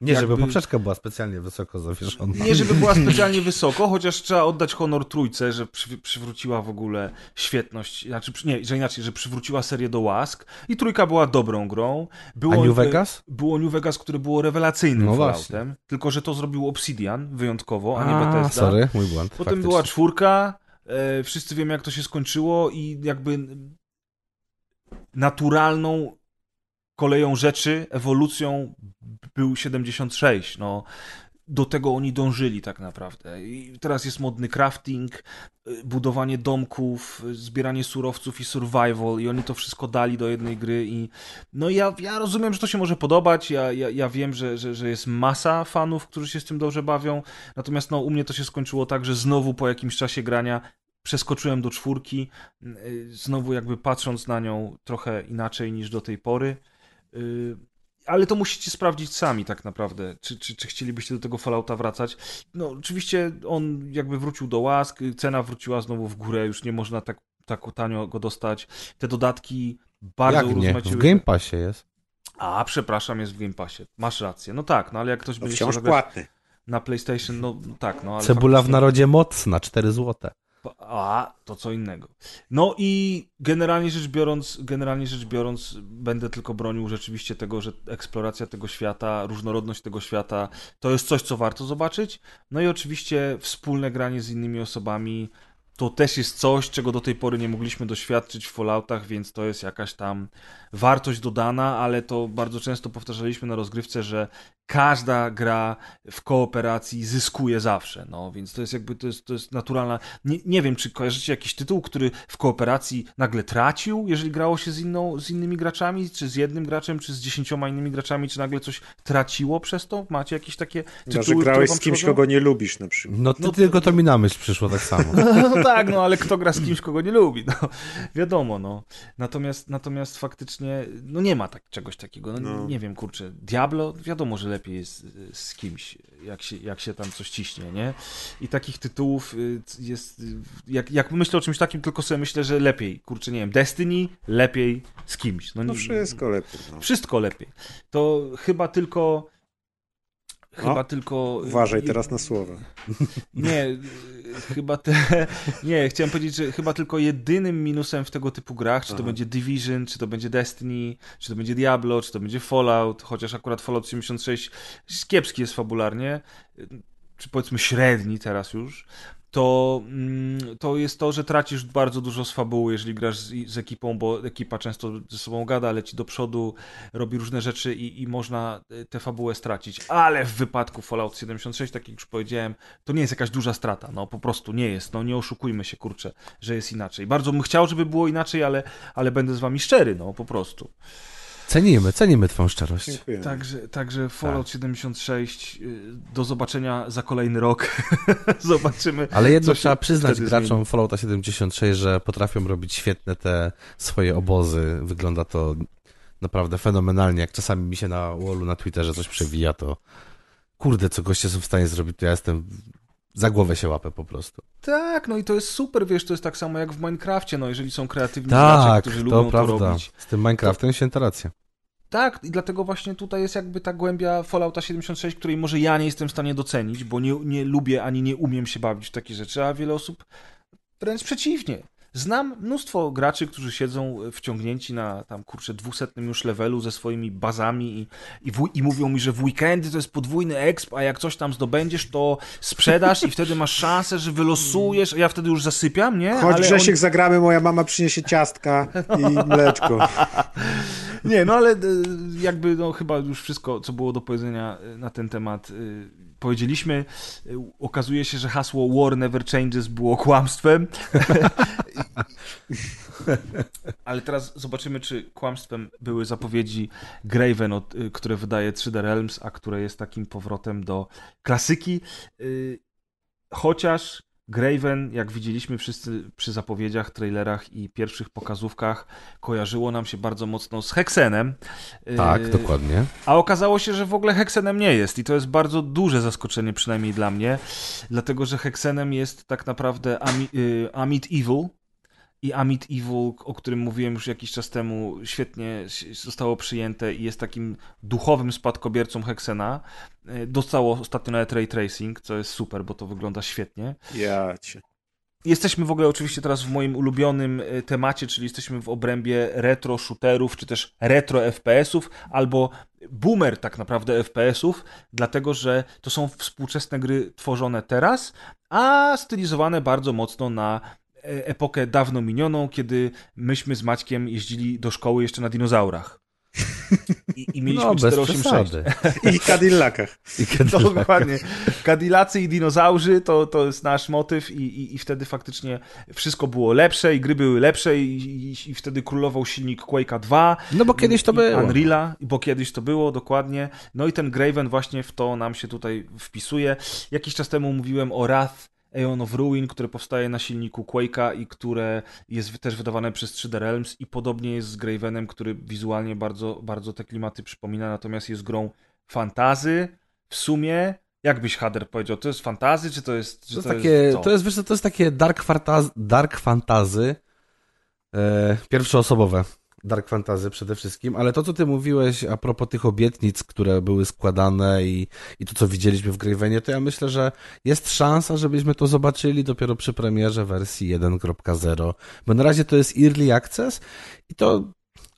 Nie, żeby Jakby- poprzeczka była specjalnie wysoko zawieszona. nie żeby była <laughs> specjalnie wysoko, chociaż trzeba oddać honor trójce, że przy, przywróciła w ogóle świetność, znaczy nie, że inaczej, że przywróciła serię do łask i trójka była dobrą grą. Było, A New Vegas? Było New Vegas, które było rewelacyjnym No Falloutem, tylko że to zrobił Obsidian wyjątkowo, a nie Bethesda. sorry, mój błąd. Potem faktycznie. była czwórka, e, wszyscy wiemy jak to się skończyło i jakby naturalną koleją rzeczy, ewolucją był 76, no. Do tego oni dążyli tak naprawdę. I teraz jest modny crafting, y, budowanie domków, y, zbieranie surowców i survival i oni to wszystko dali do jednej gry i no ja, ja rozumiem, że to się może podobać, ja, ja, ja wiem, że, że, że jest masa fanów, którzy się z tym dobrze bawią, natomiast no u mnie to się skończyło tak, że znowu po jakimś czasie grania przeskoczyłem do czwórki, y, znowu jakby patrząc na nią trochę inaczej niż do tej pory. Y, Ale to musicie sprawdzić sami tak naprawdę, czy, czy, czy chcielibyście do tego Fallouta wracać. No oczywiście on jakby wrócił do łask, cena wróciła znowu w górę, już nie można tak, tak tanio go dostać. Te dodatki bardzo Jak nie? W. Game Passie jest. A, przepraszam, jest w Game Passie. Masz rację. No tak, no ale jak ktoś To będzie chciał płatny. na PlayStation, no tak, no ale Cebula w faktycznie- narodzie mocna, 4 złote. A, to co innego. No i generalnie rzecz biorąc, generalnie rzecz biorąc, będę tylko bronił rzeczywiście tego, że eksploracja tego świata, różnorodność tego świata, to jest coś, co warto zobaczyć. No i oczywiście wspólne granie z innymi osobami, to też jest coś, czego do tej pory nie mogliśmy doświadczyć w Falloutach, więc to jest jakaś tam wartość dodana, ale to bardzo często powtarzaliśmy na rozgrywce, że każda gra w kooperacji zyskuje zawsze, no więc to jest jakby, to jest, to jest naturalna, nie, nie wiem, czy kojarzycie jakiś tytuł, który w kooperacji nagle tracił, jeżeli grało się z, inną, z innymi graczami, czy z jednym graczem, czy z dziesięcioma innymi graczami, czy nagle coś traciło przez to? Macie jakieś takie tytuły, że które grałeś z kimś, przychodzą? kogo nie lubisz na przykład. No, ty, No to- tylko to mi na myśl przyszło tak samo. <laughs> Tak, no ale kto gra z kimś, kogo nie lubi, no wiadomo, no. Natomiast, natomiast faktycznie, no nie ma tak, czegoś takiego, no, No. nie wiem, kurczę, Diablo, wiadomo, że lepiej jest y, z kimś, jak się, jak się tam coś ciśnie, nie? I takich tytułów y, jest, y, jak, jak myślę o czymś takim, tylko sobie myślę, że lepiej, kurczę, nie wiem, Destiny, lepiej z kimś. No, No nie- wszystko lepiej. No. Wszystko lepiej. To chyba tylko... Chyba No, tylko... Uważaj teraz na słowa. <laughs> Nie, y, chyba te. <laughs> Nie, chciałem powiedzieć, że chyba tylko jedynym minusem w tego typu grach, czy to Aha. będzie Division, czy to będzie Destiny, czy to będzie Diablo, czy to będzie Fallout, chociaż akurat Fallout 76 kiepski jest fabularnie, y, czy powiedzmy średni teraz już. To, mm, to jest to, że tracisz bardzo dużo z fabuły, jeżeli grasz z, z ekipą, bo ekipa często ze sobą gada, leci do przodu, robi różne rzeczy i, i można y, tę fabułę stracić. Ale w wypadku Fallout 76, tak jak już powiedziałem, to nie jest jakaś duża strata, no po prostu nie jest, no nie oszukujmy się, kurczę, że jest inaczej. Bardzo bym chciał, żeby było inaczej, ale, ale będę z wami szczery, no po prostu. Cenimy, cenimy twoją szczerość. Dziękuję. Także, także Fallout Tak. 76, y, do zobaczenia za kolejny rok. <laughs> Zobaczymy. Ale jedno trzeba przyznać graczom zmieni. Fallouta 76, że potrafią robić świetne te swoje obozy. Wygląda to naprawdę fenomenalnie. Jak czasami mi się na wallu na Twitterze coś przewija, to kurde, co goście są w stanie zrobić, to ja jestem za głowę się łapę po prostu. Tak, no i to jest super, wiesz, to jest tak samo jak w Minecrafcie, no jeżeli są kreatywni gracze, Tak, którzy to lubią to prawda. robić. Z tym Minecraftem święta racja. Tak, i dlatego właśnie tutaj jest jakby ta głębia Fallouta 76, której może ja nie jestem w stanie docenić, bo nie, nie lubię ani nie umiem się bawić w takie rzeczy, a wiele osób wręcz przeciwnie. Znam mnóstwo graczy, którzy siedzą wciągnięci na tam, kurczę, dwusetnym już levelu ze swoimi bazami i, i, w, i mówią mi, że w weekendy to jest podwójny exp, a jak coś tam zdobędziesz, to sprzedasz i wtedy masz szansę, że wylosujesz, a ja wtedy już zasypiam, nie? Chodź ale Grzesiek, on... zagramy, moja mama przyniesie ciastka i <laughs> mleczko. <laughs> nie, no ale e, jakby no, chyba już wszystko, co było do powiedzenia e, na ten temat e, powiedzieliśmy, okazuje się, że hasło War Never Changes było kłamstwem. <laughs> <laughs> Ale teraz zobaczymy, czy kłamstwem były zapowiedzi Graven, które wydaje 3D Realms, a które jest takim powrotem do klasyki. Y, chociaż Graven, jak widzieliśmy wszyscy przy zapowiedziach, trailerach i pierwszych pokazówkach, kojarzyło nam się bardzo mocno z Hexenem. Tak, yy, dokładnie. A okazało się, że w ogóle Hexenem nie jest i to jest bardzo duże zaskoczenie, przynajmniej dla mnie, dlatego że Hexenem jest tak naprawdę Ami, Amit Evil, i Amit Evil, o którym mówiłem już jakiś czas temu, świetnie zostało przyjęte i jest takim duchowym spadkobiercą Hexena. E, dostało ostatnio nawet ray tracing, co jest super, bo to wygląda świetnie. Ja cię. Jesteśmy w ogóle oczywiście teraz w moim ulubionym e, temacie, czyli jesteśmy w obrębie retro shooterów, czy też retro FPS-ów, albo boomer tak naprawdę FPS-ów, dlatego że to są współczesne gry tworzone teraz, a stylizowane bardzo mocno na epokę dawno minioną, kiedy myśmy z Maćkiem jeździli do szkoły jeszcze na dinozaurach. I, i mieliśmy no, 486. I Cadillacach. I Cadillacach. Dokładnie. Cadillacy i dinozaurzy to, to jest nasz motyw i, i, i wtedy faktycznie wszystko było lepsze i gry były lepsze i, i, i wtedy królował silnik Quake'a 2. No bo kiedyś to było. Unreal'a, bo kiedyś to było, dokładnie. No i ten Graven właśnie w to nam się tutaj wpisuje. Jakiś czas temu mówiłem o Wrath Aeon of Ruin, które powstaje na silniku Quake'a i które jest też wydawane przez 3D Realms i podobnie jest z Gravenem, który wizualnie bardzo, bardzo te klimaty przypomina, natomiast jest grą fantazy. W sumie, jak byś Hader powiedział, to jest fantazy, czy to jest... Czy to, jest to takie, jest, to jest, wiesz, to jest takie dark, fantazy, dark fantazy e, pierwszoosobowe. Dark Fantasy przede wszystkim, ale to, co ty mówiłeś a propos tych obietnic, które były składane i, i to, co widzieliśmy w Gravenie, to ja myślę, że jest szansa, żebyśmy to zobaczyli dopiero przy premierze wersji 1.0, bo na razie to jest Early Access i to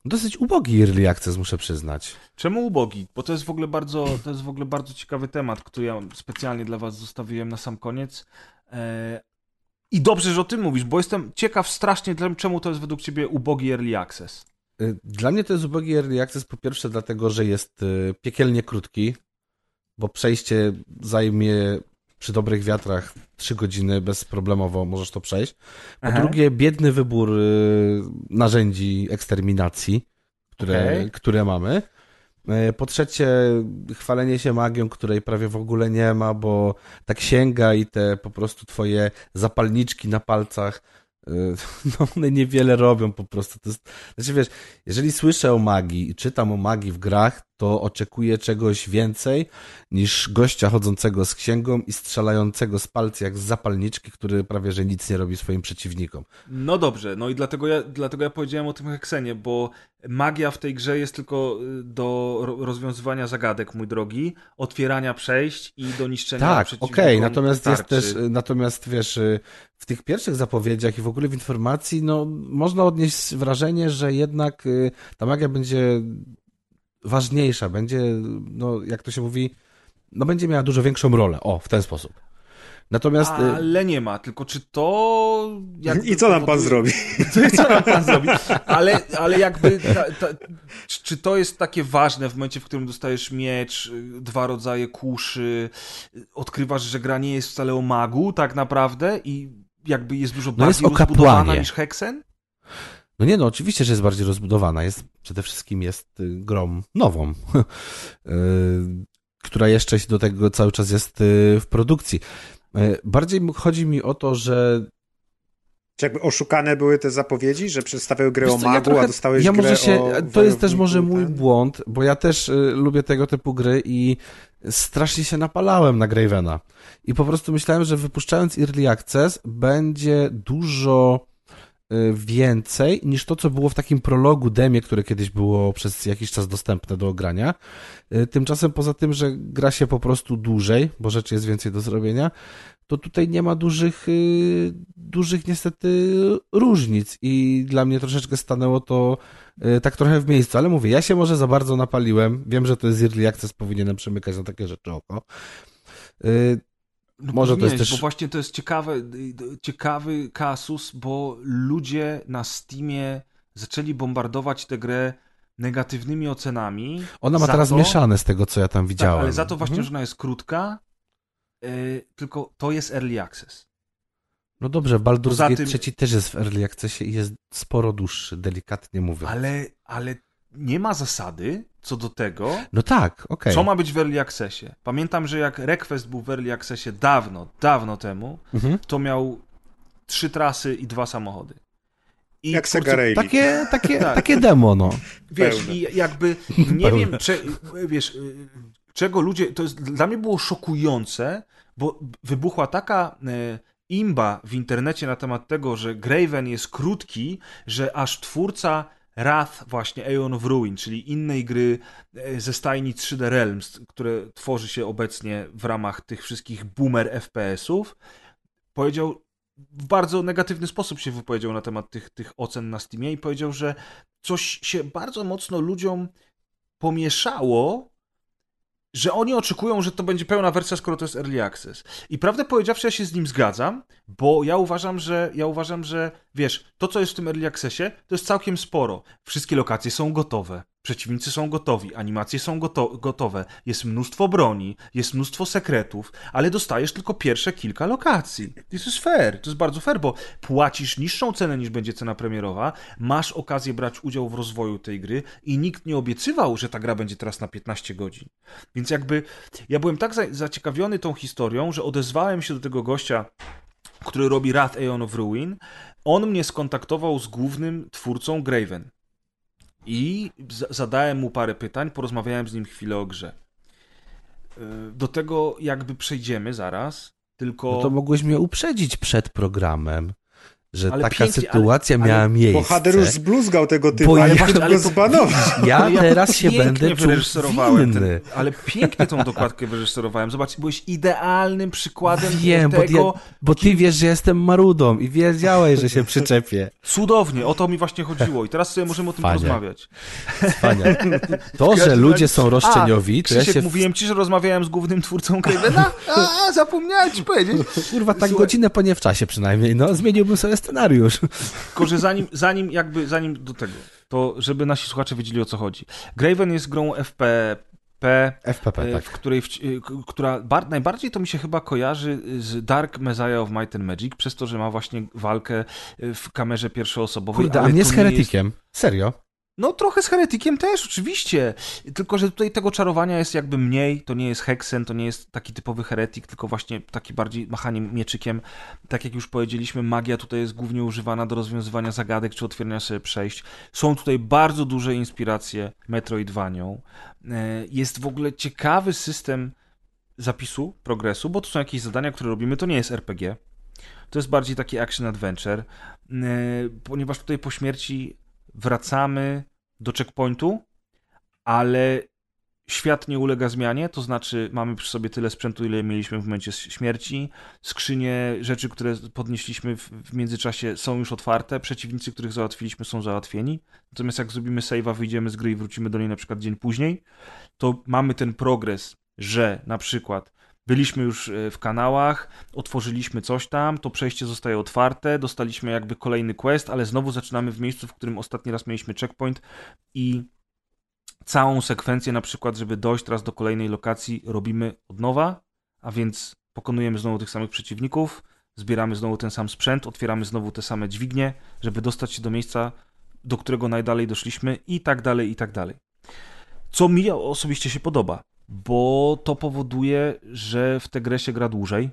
dosyć ubogi Early Access, muszę przyznać. Czemu ubogi? Bo to jest w ogóle bardzo, to jest w ogóle bardzo ciekawy temat, który ja specjalnie dla was zostawiłem na sam koniec. E, I dobrze, że o tym mówisz, bo jestem ciekaw strasznie, czemu to jest według ciebie ubogi Early Access. Y, dla mnie to jest ubogi Early Access po pierwsze dlatego, że jest y, piekielnie krótki, bo przejście zajmie przy dobrych wiatrach 3 godziny bezproblemowo możesz to przejść. Po Aha. drugie, biedny wybór y, narzędzi eksterminacji, które, okay. które mamy. Po trzecie, chwalenie się magią, której prawie w ogóle nie ma, bo tak sięga i te po prostu twoje zapalniczki na palcach <laughs> no one niewiele robią po prostu. To jest, znaczy wiesz, jeżeli słyszę o magii i czytam o magii w grach, to oczekuję czegoś więcej niż gościa chodzącego z księgą i strzelającego z palca jak z zapalniczki, który prawie że nic nie robi swoim przeciwnikom. No dobrze, no i dlatego ja, dlatego ja powiedziałem o tym Heksenie, bo magia w tej grze jest tylko y, do rozwiązywania zagadek, mój drogi, otwierania przejść i do niszczenia Tak, okej, okay. natomiast tarczy. jest też, y, natomiast wiesz, y, w tych pierwszych zapowiedziach i w ogóle w informacji, no można odnieść wrażenie, że jednak ta magia będzie ważniejsza, będzie, no jak to się mówi, no będzie miała dużo większą rolę. O, w ten sposób. Natomiast... Y, Ale nie ma, tylko czy to... I co nam pan zrobi? <laughs> Co nam pan zrobi? Ale, ale jakby, ta, ta, czy to jest takie ważne w momencie, w którym dostajesz miecz, y, dwa rodzaje kuszy, y, odkrywasz, że gra nie jest wcale o magu tak naprawdę i jakby jest dużo no bardziej jest rozbudowana niż Hexen? No nie, no oczywiście, że jest bardziej rozbudowana. Jest, przede wszystkim jest y, grą nową, <laughs> y, która jeszcze do tego cały czas jest y, w produkcji. Bardziej chodzi mi o to, że czy jakby oszukane były te zapowiedzi, że przedstawiają grę o magu, ja trochę, a dostałeś ja może się, To jest też może mój ten? błąd, bo ja też y, lubię tego typu gry i strasznie się napalałem na Gravena. I po prostu myślałem, że wypuszczając Early Access będzie dużo więcej niż to, co było w takim prologu demie, które kiedyś było przez jakiś czas dostępne do ogrania. Y, Tymczasem poza tym, że gra się po prostu dłużej, bo rzeczy jest więcej do zrobienia, to tutaj nie ma dużych, y, dużych niestety różnic i dla mnie troszeczkę stanęło to y, tak trochę w miejscu, ale mówię, ja się może za bardzo napaliłem, wiem, że to jest early access, powinienem przemykać na takie rzeczy oko. No Może to jest też- Bo właśnie to jest ciekawe, ciekawy kasus, bo ludzie na Steamie zaczęli bombardować tę grę negatywnymi ocenami. Ona ma teraz to, mieszane z tego, co ja tam Tak, widziałem. ale za to właśnie, Mhm. że ona jest krótka, yy, tylko to jest early access. No dobrze, Baldur's Gate tym- 3 też jest w Early Accessie i jest sporo dłuższy, delikatnie mówiąc. Ale, ale nie ma zasady co do tego, No tak, okej. co ma być w early accessie. Pamiętam, że jak Request był w early accessie dawno, dawno temu, Mhm. to miał trzy trasy i dwa samochody. I Jak kurczę. Takie, <laughs> takie, Tak. takie demo, no. Wiesz, Pełne. i jakby nie Pełne. wiem, cze, wiesz, czego ludzie, to jest, dla mnie było szokujące, bo wybuchła taka e, imba w internecie na temat tego, że Graven jest krótki, że aż twórca Wrath, właśnie Aeon of Ruin, czyli innej gry e, ze stajni 3D Realms, które tworzy się obecnie w ramach tych wszystkich boomer FPS-ów, powiedział, w bardzo negatywny sposób się wypowiedział na temat tych, tych ocen na Steamie i powiedział, że coś się bardzo mocno ludziom pomieszało, że oni oczekują, że to będzie pełna wersja, skoro to jest early access. I prawdę powiedziawszy, ja się z nim zgadzam, bo ja uważam, że ja uważam, że wiesz, to co jest w tym early accessie, to jest całkiem sporo. Wszystkie lokacje są gotowe. Przeciwnicy są gotowi, animacje są goto gotowe, jest mnóstwo broni, jest mnóstwo sekretów, ale dostajesz tylko pierwsze kilka lokacji. To jest fair, to jest bardzo fair, bo płacisz niższą cenę niż będzie cena premierowa, masz okazję brać udział w rozwoju tej gry i nikt nie obiecywał, że ta gra będzie teraz na 15 godzin. Więc jakby ja byłem tak za zaciekawiony tą historią, że odezwałem się do tego gościa, który robi Wrath Aeon of Ruin. On mnie skontaktował z głównym twórcą Graven. I zadałem mu parę pytań, porozmawiałem z nim chwilę o grze. Yy, Do tego jakby przejdziemy zaraz, tylko... No to mogłeś mnie uprzedzić przed programem, że Ale taka pięknie, ale- sytuacja ale- miała miejsce. Bohater już zbluzgał tego typu, Bo <laughs> ale ja- ja ale go to- zbanować. Ja Ale teraz się będę czuł winny. Ten, ale pięknie tą dokładkę wyreżyserowałem. Zobacz, byłeś idealnym przykładem Wiem, bo, tego. ja, bo ty wiesz, że jestem marudą i wiedziałeś, że się przyczepię. Cudownie, o to mi właśnie chodziło. I teraz sobie możemy o tym Fajnie. porozmawiać. Wspaniale. To, że ludzie są roszczeniowi, A, to ja się... mówiłem ci, że rozmawiałem z głównym twórcą Cravena? A, a, zapomniałem ci powiedzieć. Kurwa, tak Słuchaj- godzinę po nie w czasie przynajmniej, no, zmieniłbym sobie scenariusz. Tylko, że zanim, zanim jakby, zanim do tego, to żeby nasi słuchacze wiedzieli o co chodzi. Graven jest grą FPP, FPP, e, tak. w której, w, e, k- która bar, najbardziej to mi się chyba kojarzy z Dark Messiah of Might and Magic, przez to, że ma właśnie walkę e, w kamerze pierwszoosobowej. Kurde, a mnie to z nie jest- heretikiem. Serio? No trochę z heretikiem też, oczywiście. Tylko, że tutaj tego czarowania jest jakby mniej. To nie jest heksen, to nie jest taki typowy heretik, tylko właśnie taki bardziej machanie mieczykiem. Tak jak już powiedzieliśmy, magia tutaj jest głównie używana do rozwiązywania zagadek czy otwierania sobie przejść. Są tutaj bardzo duże inspiracje Metroidvanią. E, Jest w ogóle ciekawy system zapisu, progresu, bo to są jakieś zadania, które robimy. To nie jest RPG. To jest bardziej taki action adventure, e, ponieważ tutaj po śmierci wracamy do checkpointu, ale świat nie ulega zmianie, to znaczy mamy przy sobie tyle sprzętu, ile mieliśmy w momencie śmierci. Skrzynie, rzeczy, które podnieśliśmy w, międzyczasie są już otwarte, przeciwnicy, których załatwiliśmy są załatwieni. Natomiast jak zrobimy save'a, wyjdziemy z gry i wrócimy do niej na przykład dzień później, to mamy ten progres, że na przykład byliśmy już e, w kanałach, otworzyliśmy coś tam, to przejście zostaje otwarte, dostaliśmy jakby kolejny quest, ale znowu zaczynamy w miejscu, w którym ostatni raz mieliśmy checkpoint i całą sekwencję na przykład, żeby dojść teraz do kolejnej lokacji, robimy od nowa, a więc pokonujemy znowu tych samych przeciwników, zbieramy znowu ten sam sprzęt, otwieramy znowu te same dźwignie, żeby dostać się do miejsca, do którego najdalej doszliśmy i tak dalej, i tak dalej. Co mi osobiście się podoba, bo to powoduje, że w tę grę się gra dłużej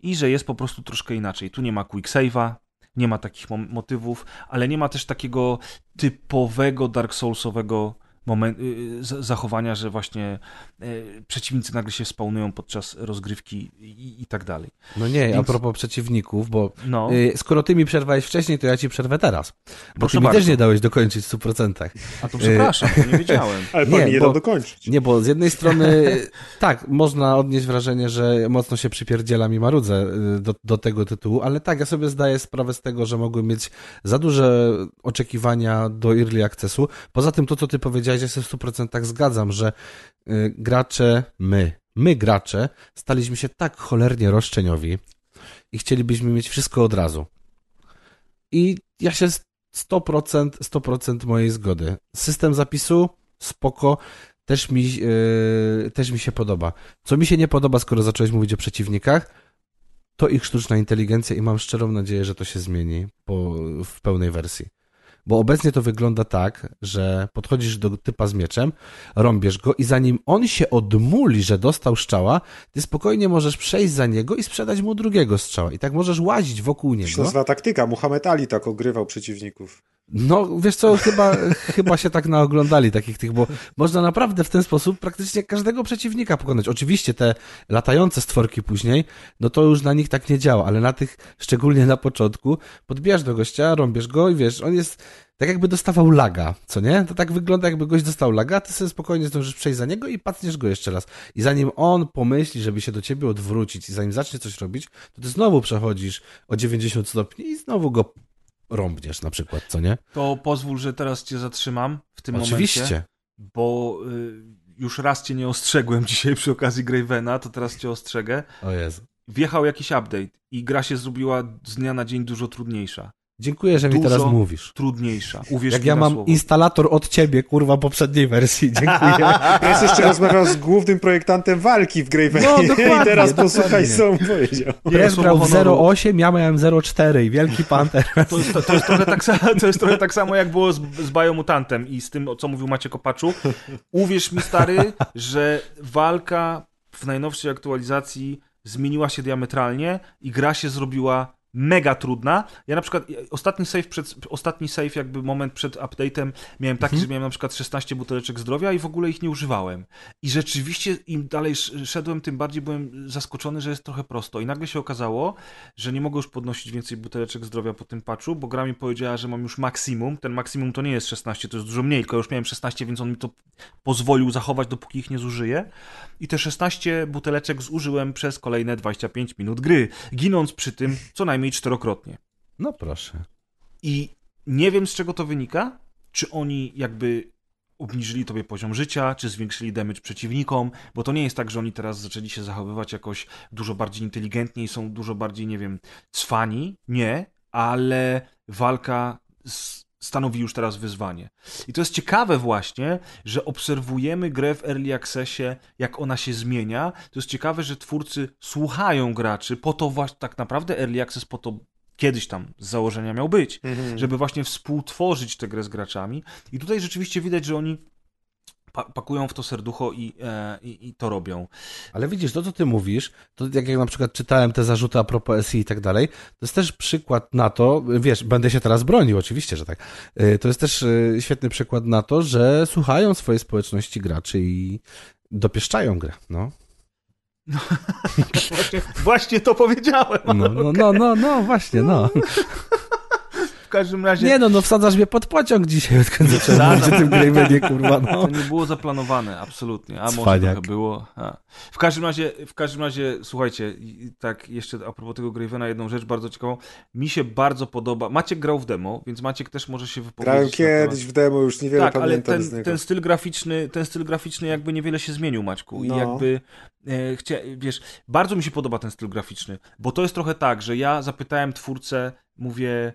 i że jest po prostu troszkę inaczej. Tu nie ma quick save'a, nie ma takich mo- motywów, ale nie ma też takiego typowego Dark Soulsowego moment, y, z- zachowania, że właśnie y, przeciwnicy nagle się spawnują podczas rozgrywki i, i tak dalej. No nie, a Więc- propos przeciwników, bo No, y, skoro ty mi przerwałeś wcześniej, to ja ci przerwę teraz. Bo Proszę ty mi bardzo. też nie dałeś dokończyć w 100%. a to przepraszam, to nie wiedziałem. Ale <laughs> Nie, pan mi nie bo- dał dokończyć. Nie, bo z jednej strony <laughs> tak, można odnieść wrażenie, że mocno się przypierdzielam i marudzę y, do, do tego tytułu, ale tak, ja sobie zdaję sprawę z tego, że mogłem mieć za duże oczekiwania do Early Accessu. Poza tym to, co ty powiedziałeś, ja się w 100% zgadzam, że y, gracze, my, my gracze, staliśmy się tak cholernie roszczeniowi i chcielibyśmy mieć wszystko od razu. I ja się z 100%, 100% mojej zgody. System zapisu, spoko, też mi, yy, też mi się podoba. Co mi się nie podoba, skoro zacząłeś mówić o przeciwnikach, to ich sztuczna inteligencja i mam szczerą nadzieję, że to się zmieni po, w pełnej wersji. Bo obecnie to wygląda tak, że podchodzisz do typa z mieczem, rąbiesz go i zanim on się odmuli, że dostał strzała, ty spokojnie możesz przejść za niego i sprzedać mu drugiego strzała. I tak możesz łazić wokół To niego. nazywa taktyka. Muhammad Ali tak ogrywał przeciwników. No, wiesz co, chyba, chyba się tak naoglądali takich tych, bo można naprawdę w ten sposób praktycznie każdego przeciwnika pokonać. Oczywiście te latające stworki później, no to już na nich tak nie działa, ale na tych, szczególnie na początku, podbijasz do gościa, rąbiesz go i wiesz, on jest tak jakby dostawał laga, co nie? To tak wygląda jakby gość dostał laga, ty sobie spokojnie zdążysz przejść za niego i pacniesz go jeszcze raz. I zanim on pomyśli, żeby się do ciebie odwrócić i zanim zacznie coś robić, to ty znowu przechodzisz o 90 stopni i znowu go rąbniesz na przykład, co nie? To pozwól, że teraz cię zatrzymam w tym Oczywiście. momencie, bo y, już raz cię nie ostrzegłem <laughs> dzisiaj przy okazji Gravena, to teraz cię ostrzegę. O Jezu. Wjechał jakiś update i gra się zrobiła z dnia na dzień dużo trudniejsza. Dziękuję, że mi Dużo teraz mówisz. Trudniejsza. Uwierz Jak mi ja mam słowo. instalator od ciebie, kurwa, poprzedniej wersji. <laughs> Dziękuję. Ja jeszcze rozmawiał z głównym projektantem walki w Gravenie No, dokładnie, i teraz posłuchaj, co on powiedział. Grał w honoru. 08, ja miałem 04 i Wielki Panter. <laughs> To jest, to, jest trochę tak, to jest trochę tak samo, jak było z, z Biomutantem i z tym, o co mówił Maciek Kopaczu. Uwierz mi, stary, że walka w najnowszej aktualizacji zmieniła się diametralnie i gra się zrobiła mega trudna. Ja na przykład ostatni save, przed, ostatni save jakby moment przed update'em miałem taki, że miałem na przykład 16 buteleczek zdrowia i w ogóle ich nie używałem. I rzeczywiście im dalej sz- szedłem, tym bardziej byłem zaskoczony, że jest trochę prosto. I nagle się okazało, że nie mogę już podnosić więcej buteleczek zdrowia po tym patchu, bo gra mi powiedziała, że mam już maksimum. Ten maksimum to nie jest 16, to jest dużo mniej, tylko już miałem 16, więc on mi to pozwolił zachować, dopóki ich nie zużyję. I te 16 buteleczek zużyłem przez kolejne 25 minut gry, ginąc przy tym co najmniej czterokrotnie. No proszę. I nie wiem z czego to wynika, czy oni jakby obniżyli tobie poziom życia, czy zwiększyli damage przeciwnikom, bo to nie jest tak, że oni teraz zaczęli się zachowywać jakoś dużo bardziej inteligentnie i są dużo bardziej, nie wiem, cwani. Nie, ale walka s- stanowi już teraz wyzwanie. I to jest ciekawe właśnie, że obserwujemy grę w Early Accessie, jak ona się zmienia. To jest ciekawe, że twórcy słuchają graczy, po to właśnie tak naprawdę Early Access po to kiedyś tam z założenia miał być, żeby właśnie współtworzyć tę grę z graczami. I tutaj rzeczywiście widać, że oni pa pakują w to serducho i, e, i, i to robią. Ale widzisz, to co ty mówisz, to jak ja na przykład czytałem te zarzuty a propos SI i tak dalej, to jest też przykład na to, wiesz, będę się teraz bronił, oczywiście, że tak. Y, To jest też y, świetny przykład na to, że słuchają swojej społeczności graczy i dopieszczają grę, no. <laughs> Właśnie, właśnie to powiedziałem. No, no, no, no, no właśnie, no. <laughs> W każdym razie Nie no, no wsadzasz mnie pod pociąg dzisiaj, odkąd zacząłem mówić o tym Gravenie, kurwa, no. to nie było zaplanowane, absolutnie. A może Cwaniak. trochę było. A. W każdym razie, w każdym razie, słuchajcie, i- tak jeszcze a propos tego Gravena, jedną rzecz bardzo ciekawą. Mi się bardzo podoba. Maciek grał w demo, więc Maciek też może się wypowiedzieć. Grałem kiedyś w demo, już niewiele tak, ale pamiętam z ten, niego. ten styl graficzny, ten styl graficzny jakby niewiele się zmienił, Maćku. I No. jakby e, chcia, wiesz, bardzo mi się podoba ten styl graficzny, bo to jest trochę tak, że ja zapytałem twórcę, mówię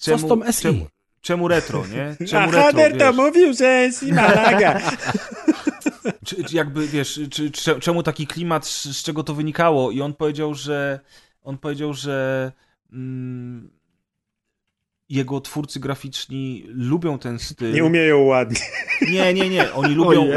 Co z tą SI? Czemu, czemu retro, nie? <laughs> Czemu A retro, to mówił, że jest i Malaga. <laughs> Czy, czy jakby, wiesz, czy, czy, czemu taki klimat, z, z czego to wynikało? I on powiedział, że on powiedział, że mm, jego twórcy graficzni lubią ten styl. Nie umieją ładnie. Nie, nie, nie. Oni lubią, lu,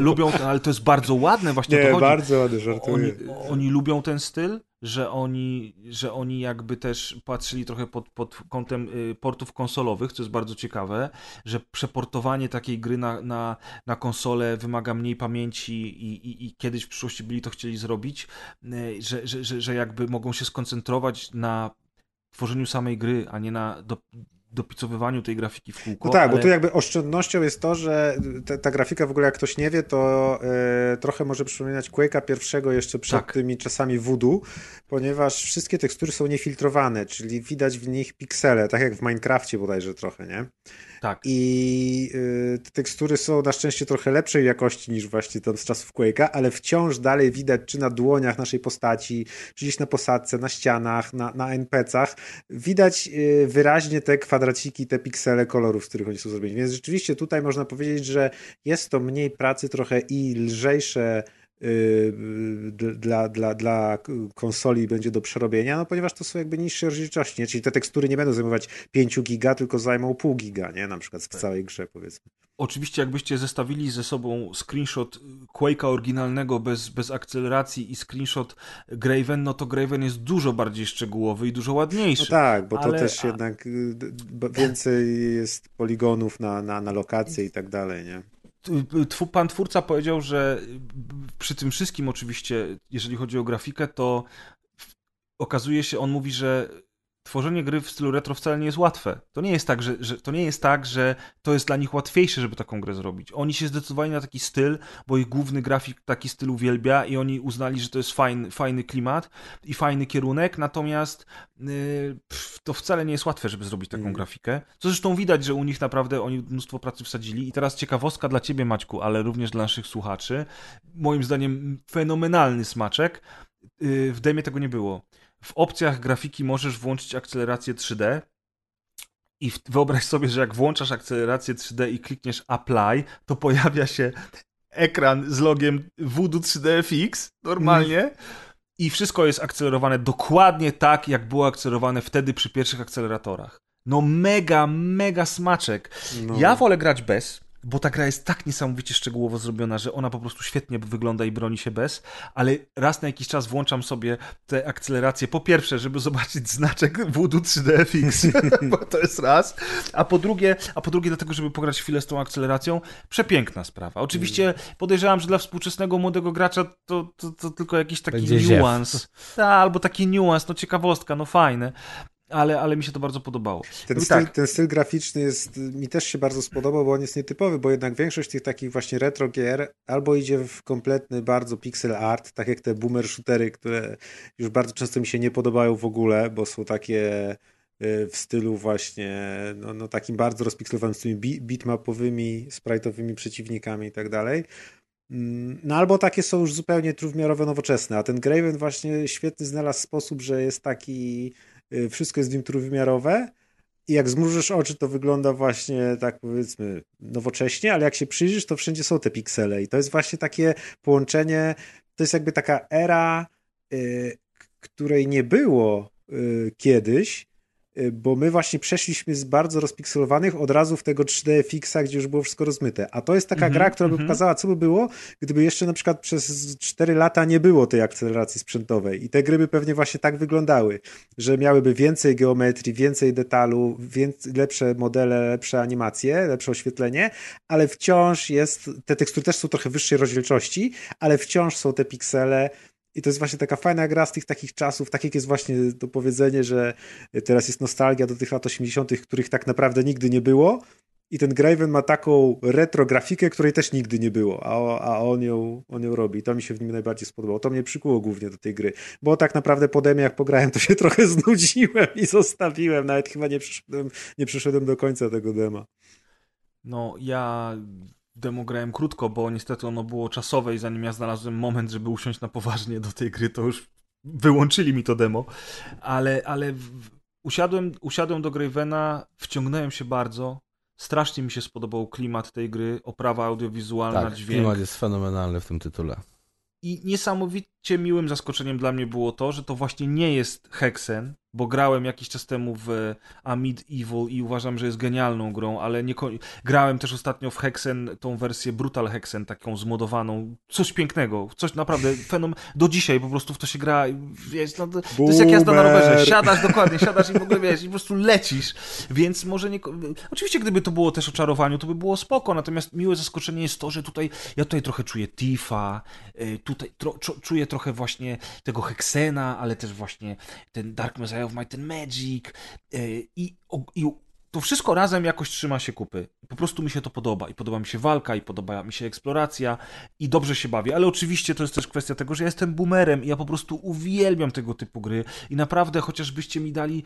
lubią, ten- ale to jest bardzo ładne, właśnie o Nie, to chodzi. bardzo Oni, żartuję. oni lubią ten styl, że oni, że oni jakby też patrzyli trochę pod, pod kątem y, portów konsolowych, co jest bardzo ciekawe, że przeportowanie takiej gry na, na, na konsolę wymaga mniej pamięci i, i, i kiedyś w przyszłości byli to chcieli zrobić, y, że, że, że, że jakby mogą się skoncentrować na tworzeniu samej gry, a nie na do, dopicowywaniu tej grafiki w kółko. No tak, ale... bo tu jakby oszczędnością jest to, że ta, ta grafika w ogóle, jak ktoś nie wie, to e, trochę może przypominać Quake'a pierwszego jeszcze przed Tak. tymi czasami voodoo, ponieważ wszystkie tekstury są niefiltrowane, czyli widać w nich piksele, tak jak w Minecrafcie bodajże trochę, nie? Tak. I y, te tekstury są na szczęście trochę lepszej jakości niż właśnie tam z czasów Quake'a, ale wciąż dalej widać, czy na dłoniach naszej postaci, czy gdzieś na posadce, na ścianach, na, na NPC-ach, widać y, wyraźnie te kwadraciki, te piksele kolorów, z których oni są zrobieni. Więc rzeczywiście tutaj można powiedzieć, że jest to mniej pracy trochę i lżejsze dla, dla, dla konsoli będzie do przerobienia, no ponieważ to są jakby niższe rozdzielczości, nie? czyli te tekstury nie będą zajmować 5 giga, tylko zajmą pół giga, nie? Na przykład w całej grze powiedzmy. Oczywiście, jakbyście zestawili ze sobą screenshot Quake'a oryginalnego bez, bez akceleracji i screenshot Graven, no to Graven jest dużo bardziej szczegółowy i dużo ładniejszy. No tak, bo to Ale- też a- jednak y, więcej jest poligonów na, na, na lokacje i tak dalej, nie? Pan twórca powiedział, że przy tym wszystkim oczywiście, jeżeli chodzi o grafikę, to okazuje się, on mówi, że tworzenie gry w stylu retro wcale nie jest łatwe. To nie jest tak, że, że to nie jest tak, że to jest dla nich łatwiejsze, żeby taką grę zrobić. Oni się zdecydowali na taki styl, bo ich główny grafik taki styl uwielbia i oni uznali, że to jest fajny, fajny klimat i fajny kierunek, natomiast yy, pff, to wcale nie jest łatwe, żeby zrobić taką Mm. grafikę. Co zresztą widać, że u nich naprawdę oni mnóstwo pracy wsadzili. I teraz ciekawostka dla ciebie, Maćku, ale również dla naszych słuchaczy. Moim zdaniem fenomenalny smaczek. Yy, W demie tego nie było. W opcjach grafiki możesz włączyć akcelerację 3D. I wyobraź sobie, że jak włączasz akcelerację 3D i klikniesz Apply, to pojawia się ekran z logiem Voodoo 3DFX normalnie. I wszystko jest akcelerowane dokładnie tak, jak było akcelerowane wtedy przy pierwszych akceleratorach. No mega, mega smaczek. No. Ja wolę grać bez, bo ta gra jest tak niesamowicie szczegółowo zrobiona, że ona po prostu świetnie wygląda i broni się bez, ale raz na jakiś czas włączam sobie te akceleracje. Po pierwsze, żeby zobaczyć znaczek Voodoo 3DFX, <laughs> bo to jest raz, a po drugie, a po drugie dlatego, żeby pograć chwilę z tą akceleracją. Przepiękna sprawa. Oczywiście podejrzewam, że dla współczesnego młodego gracza to, to, to tylko jakiś taki Będzie niuans. <laughs> Tak, albo taki niuans, no ciekawostka, no fajne. Ale, ale mi się to bardzo podobało. Ten styl, tak, ten styl graficzny jest, mi też się bardzo spodobał, bo on jest nietypowy, bo jednak większość tych takich właśnie retro gier albo idzie w kompletny bardzo pixel art, tak jak te boomer shootery, które już bardzo często mi się nie podobają w ogóle, bo są takie y, w stylu właśnie no, no takim bardzo rozpixelowanym z tymi bi- bitmapowymi, sprite'owymi przeciwnikami i tak dalej. Mm, No albo takie są już zupełnie trójwymiarowe, nowoczesne, a ten Graven właśnie świetny znalazł sposób, że jest taki, wszystko jest w nim trójwymiarowe i jak zmrużysz oczy, to wygląda właśnie tak powiedzmy nowocześnie, ale jak się przyjrzysz, to wszędzie są te piksele i to jest właśnie takie połączenie, to jest jakby taka era, y, której nie było y, kiedyś, y, bo my właśnie przeszliśmy z bardzo rozpikselowanych od razu w tego 3D FX-a, gdzie już było wszystko rozmyte. A to jest taka Mhm, gra, która by mhm. pokazała, co by było, gdyby jeszcze na przykład przez 4 lata nie było tej akceleracji sprzętowej. I te gry by pewnie właśnie tak wyglądały, że miałyby więcej geometrii, więcej detalu, więcej, lepsze modele, lepsze animacje, lepsze oświetlenie, ale wciąż jest, te tekstury też są trochę wyższej rozdzielczości, ale wciąż są te piksele. I to jest właśnie taka fajna gra z tych takich czasów, tak jak jest właśnie to powiedzenie, że teraz jest nostalgia do tych lat 80., których tak naprawdę nigdy nie było. I ten Graven ma taką retro grafikę, której też nigdy nie było, a, a on, ją, on ją robi. To mi się w nim najbardziej spodobało. To mnie przykuło głównie do tej gry. Bo tak naprawdę po demie, jak pograłem, to się <laughs> trochę znudziłem i zostawiłem. Nawet chyba nie przyszedłem, nie przyszedłem do końca tego dema. No, ja demo grałem krótko, bo niestety ono było czasowe i zanim ja znalazłem moment, żeby usiąść na poważnie do tej gry, to już wyłączyli mi to demo. Ale, ale usiadłem, usiadłem do Gravena, wciągnąłem się bardzo. Strasznie mi się spodobał klimat tej gry, oprawa audiowizualna, Tak, dźwięk. klimat jest fenomenalny w tym tytule. I niesamowicie miłym zaskoczeniem dla mnie było to, że to właśnie nie jest Hexen, bo grałem jakiś czas temu w Amid Evil i uważam, że jest genialną grą, ale nie grałem też ostatnio w Hexen, tą wersję Brutal Hexen, taką zmodowaną, coś pięknego, coś naprawdę fenom, do dzisiaj po prostu w to się gra, i wiesz, no, to, to jest jak jazda na rowerze, siadasz dokładnie, siadasz i w ogóle wiesz, i po prostu lecisz, więc może nie, oczywiście gdyby to było też o czarowaniu, to by było spoko, natomiast miłe zaskoczenie jest to, że tutaj, ja tutaj trochę czuję Tifa, y, tutaj tro, czu- czuję trochę właśnie tego Hexena, ale też właśnie ten Dark Messiah of Might and Magic y, i, i to wszystko razem jakoś trzyma się kupy. Po prostu mi się to podoba. I podoba mi się walka, i podoba mi się eksploracja, i dobrze się bawię. Ale oczywiście to jest też kwestia tego, że ja jestem boomerem i ja po prostu uwielbiam tego typu gry. I naprawdę, chociażbyście mi dali,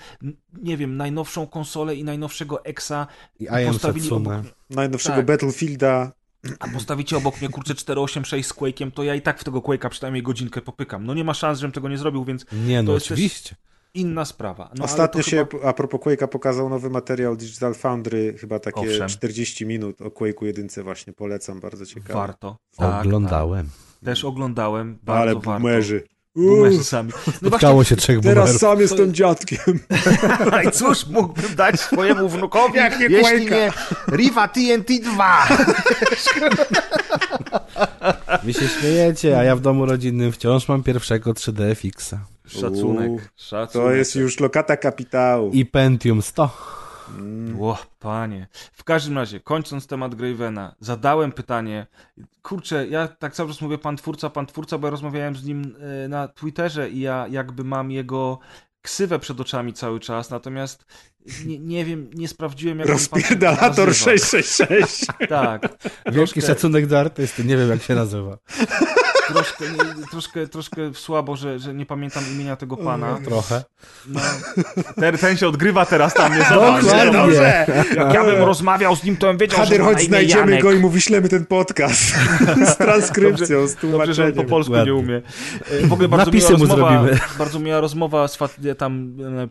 nie wiem, najnowszą konsolę i najnowszego Exa, I postawili obok, Najnowszego Tak. Battlefielda. a postawicie obok mnie kurczę 486 z Quake'iem, to ja i tak w tego Quake'a przynajmniej godzinkę popykam. No nie ma szans, żebym tego nie zrobił, więc Nie, no To jest też- oczywiście. Inna sprawa. No, Ostatnio się, chyba- a propos Quake'a, pokazał nowy materiał Digital Foundry, chyba takie Owszem. 40 minut o Quake'u jedynce właśnie, polecam, bardzo ciekawe. Warto. Tak, Oglądałem. tak. Też oglądałem, bardzo Ale warto. boomerzy. Boomerzy sami. No Spotkało się trzech Teraz boomerów. sam jestem dziadkiem. <laughs> i cóż mógłbym dać swojemu wnukowi, <laughs> Jak nie jeśli Quake'a. nie Riva TNT 2. Wy się śmiejecie, a ja w domu rodzinnym wciąż mam pierwszego 3D Fixa. Szacunek, Uuu, szacunek. To jest już lokata kapitału. I Pentium 100. O, panie. W każdym razie, kończąc temat Gravena, zadałem pytanie. Kurczę, ja tak cały czas mówię pan twórca, pan twórca, bo ja rozmawiałem z nim e, na Twitterze i ja jakby mam jego ksywę przed oczami cały czas, natomiast nie, nie wiem, nie sprawdziłem jak Rozpierdalator nazywa. 666. <laughs> Tak. Wielki szacunek do artysty, nie wiem jak się nazywa. Troszkę, nie, troszkę, troszkę słabo, że, że nie pamiętam imienia tego pana. Trochę. No, ten, ten się odgrywa teraz tam, nie. Dokładnie. Dobrze. Jak ja bym rozmawiał z nim, to bym wiedział, że Hader, chodź imię znajdziemy Janek. go i mu wyślemy ten podcast <laughs> z transkrypcją, z Dobrze, że on tłumaczeniem. po polsku Dokładnie. nie umie. E, W ogóle bardzo Napisy miła mu rozmowa, zrobimy. bardzo miła rozmowa z tam e,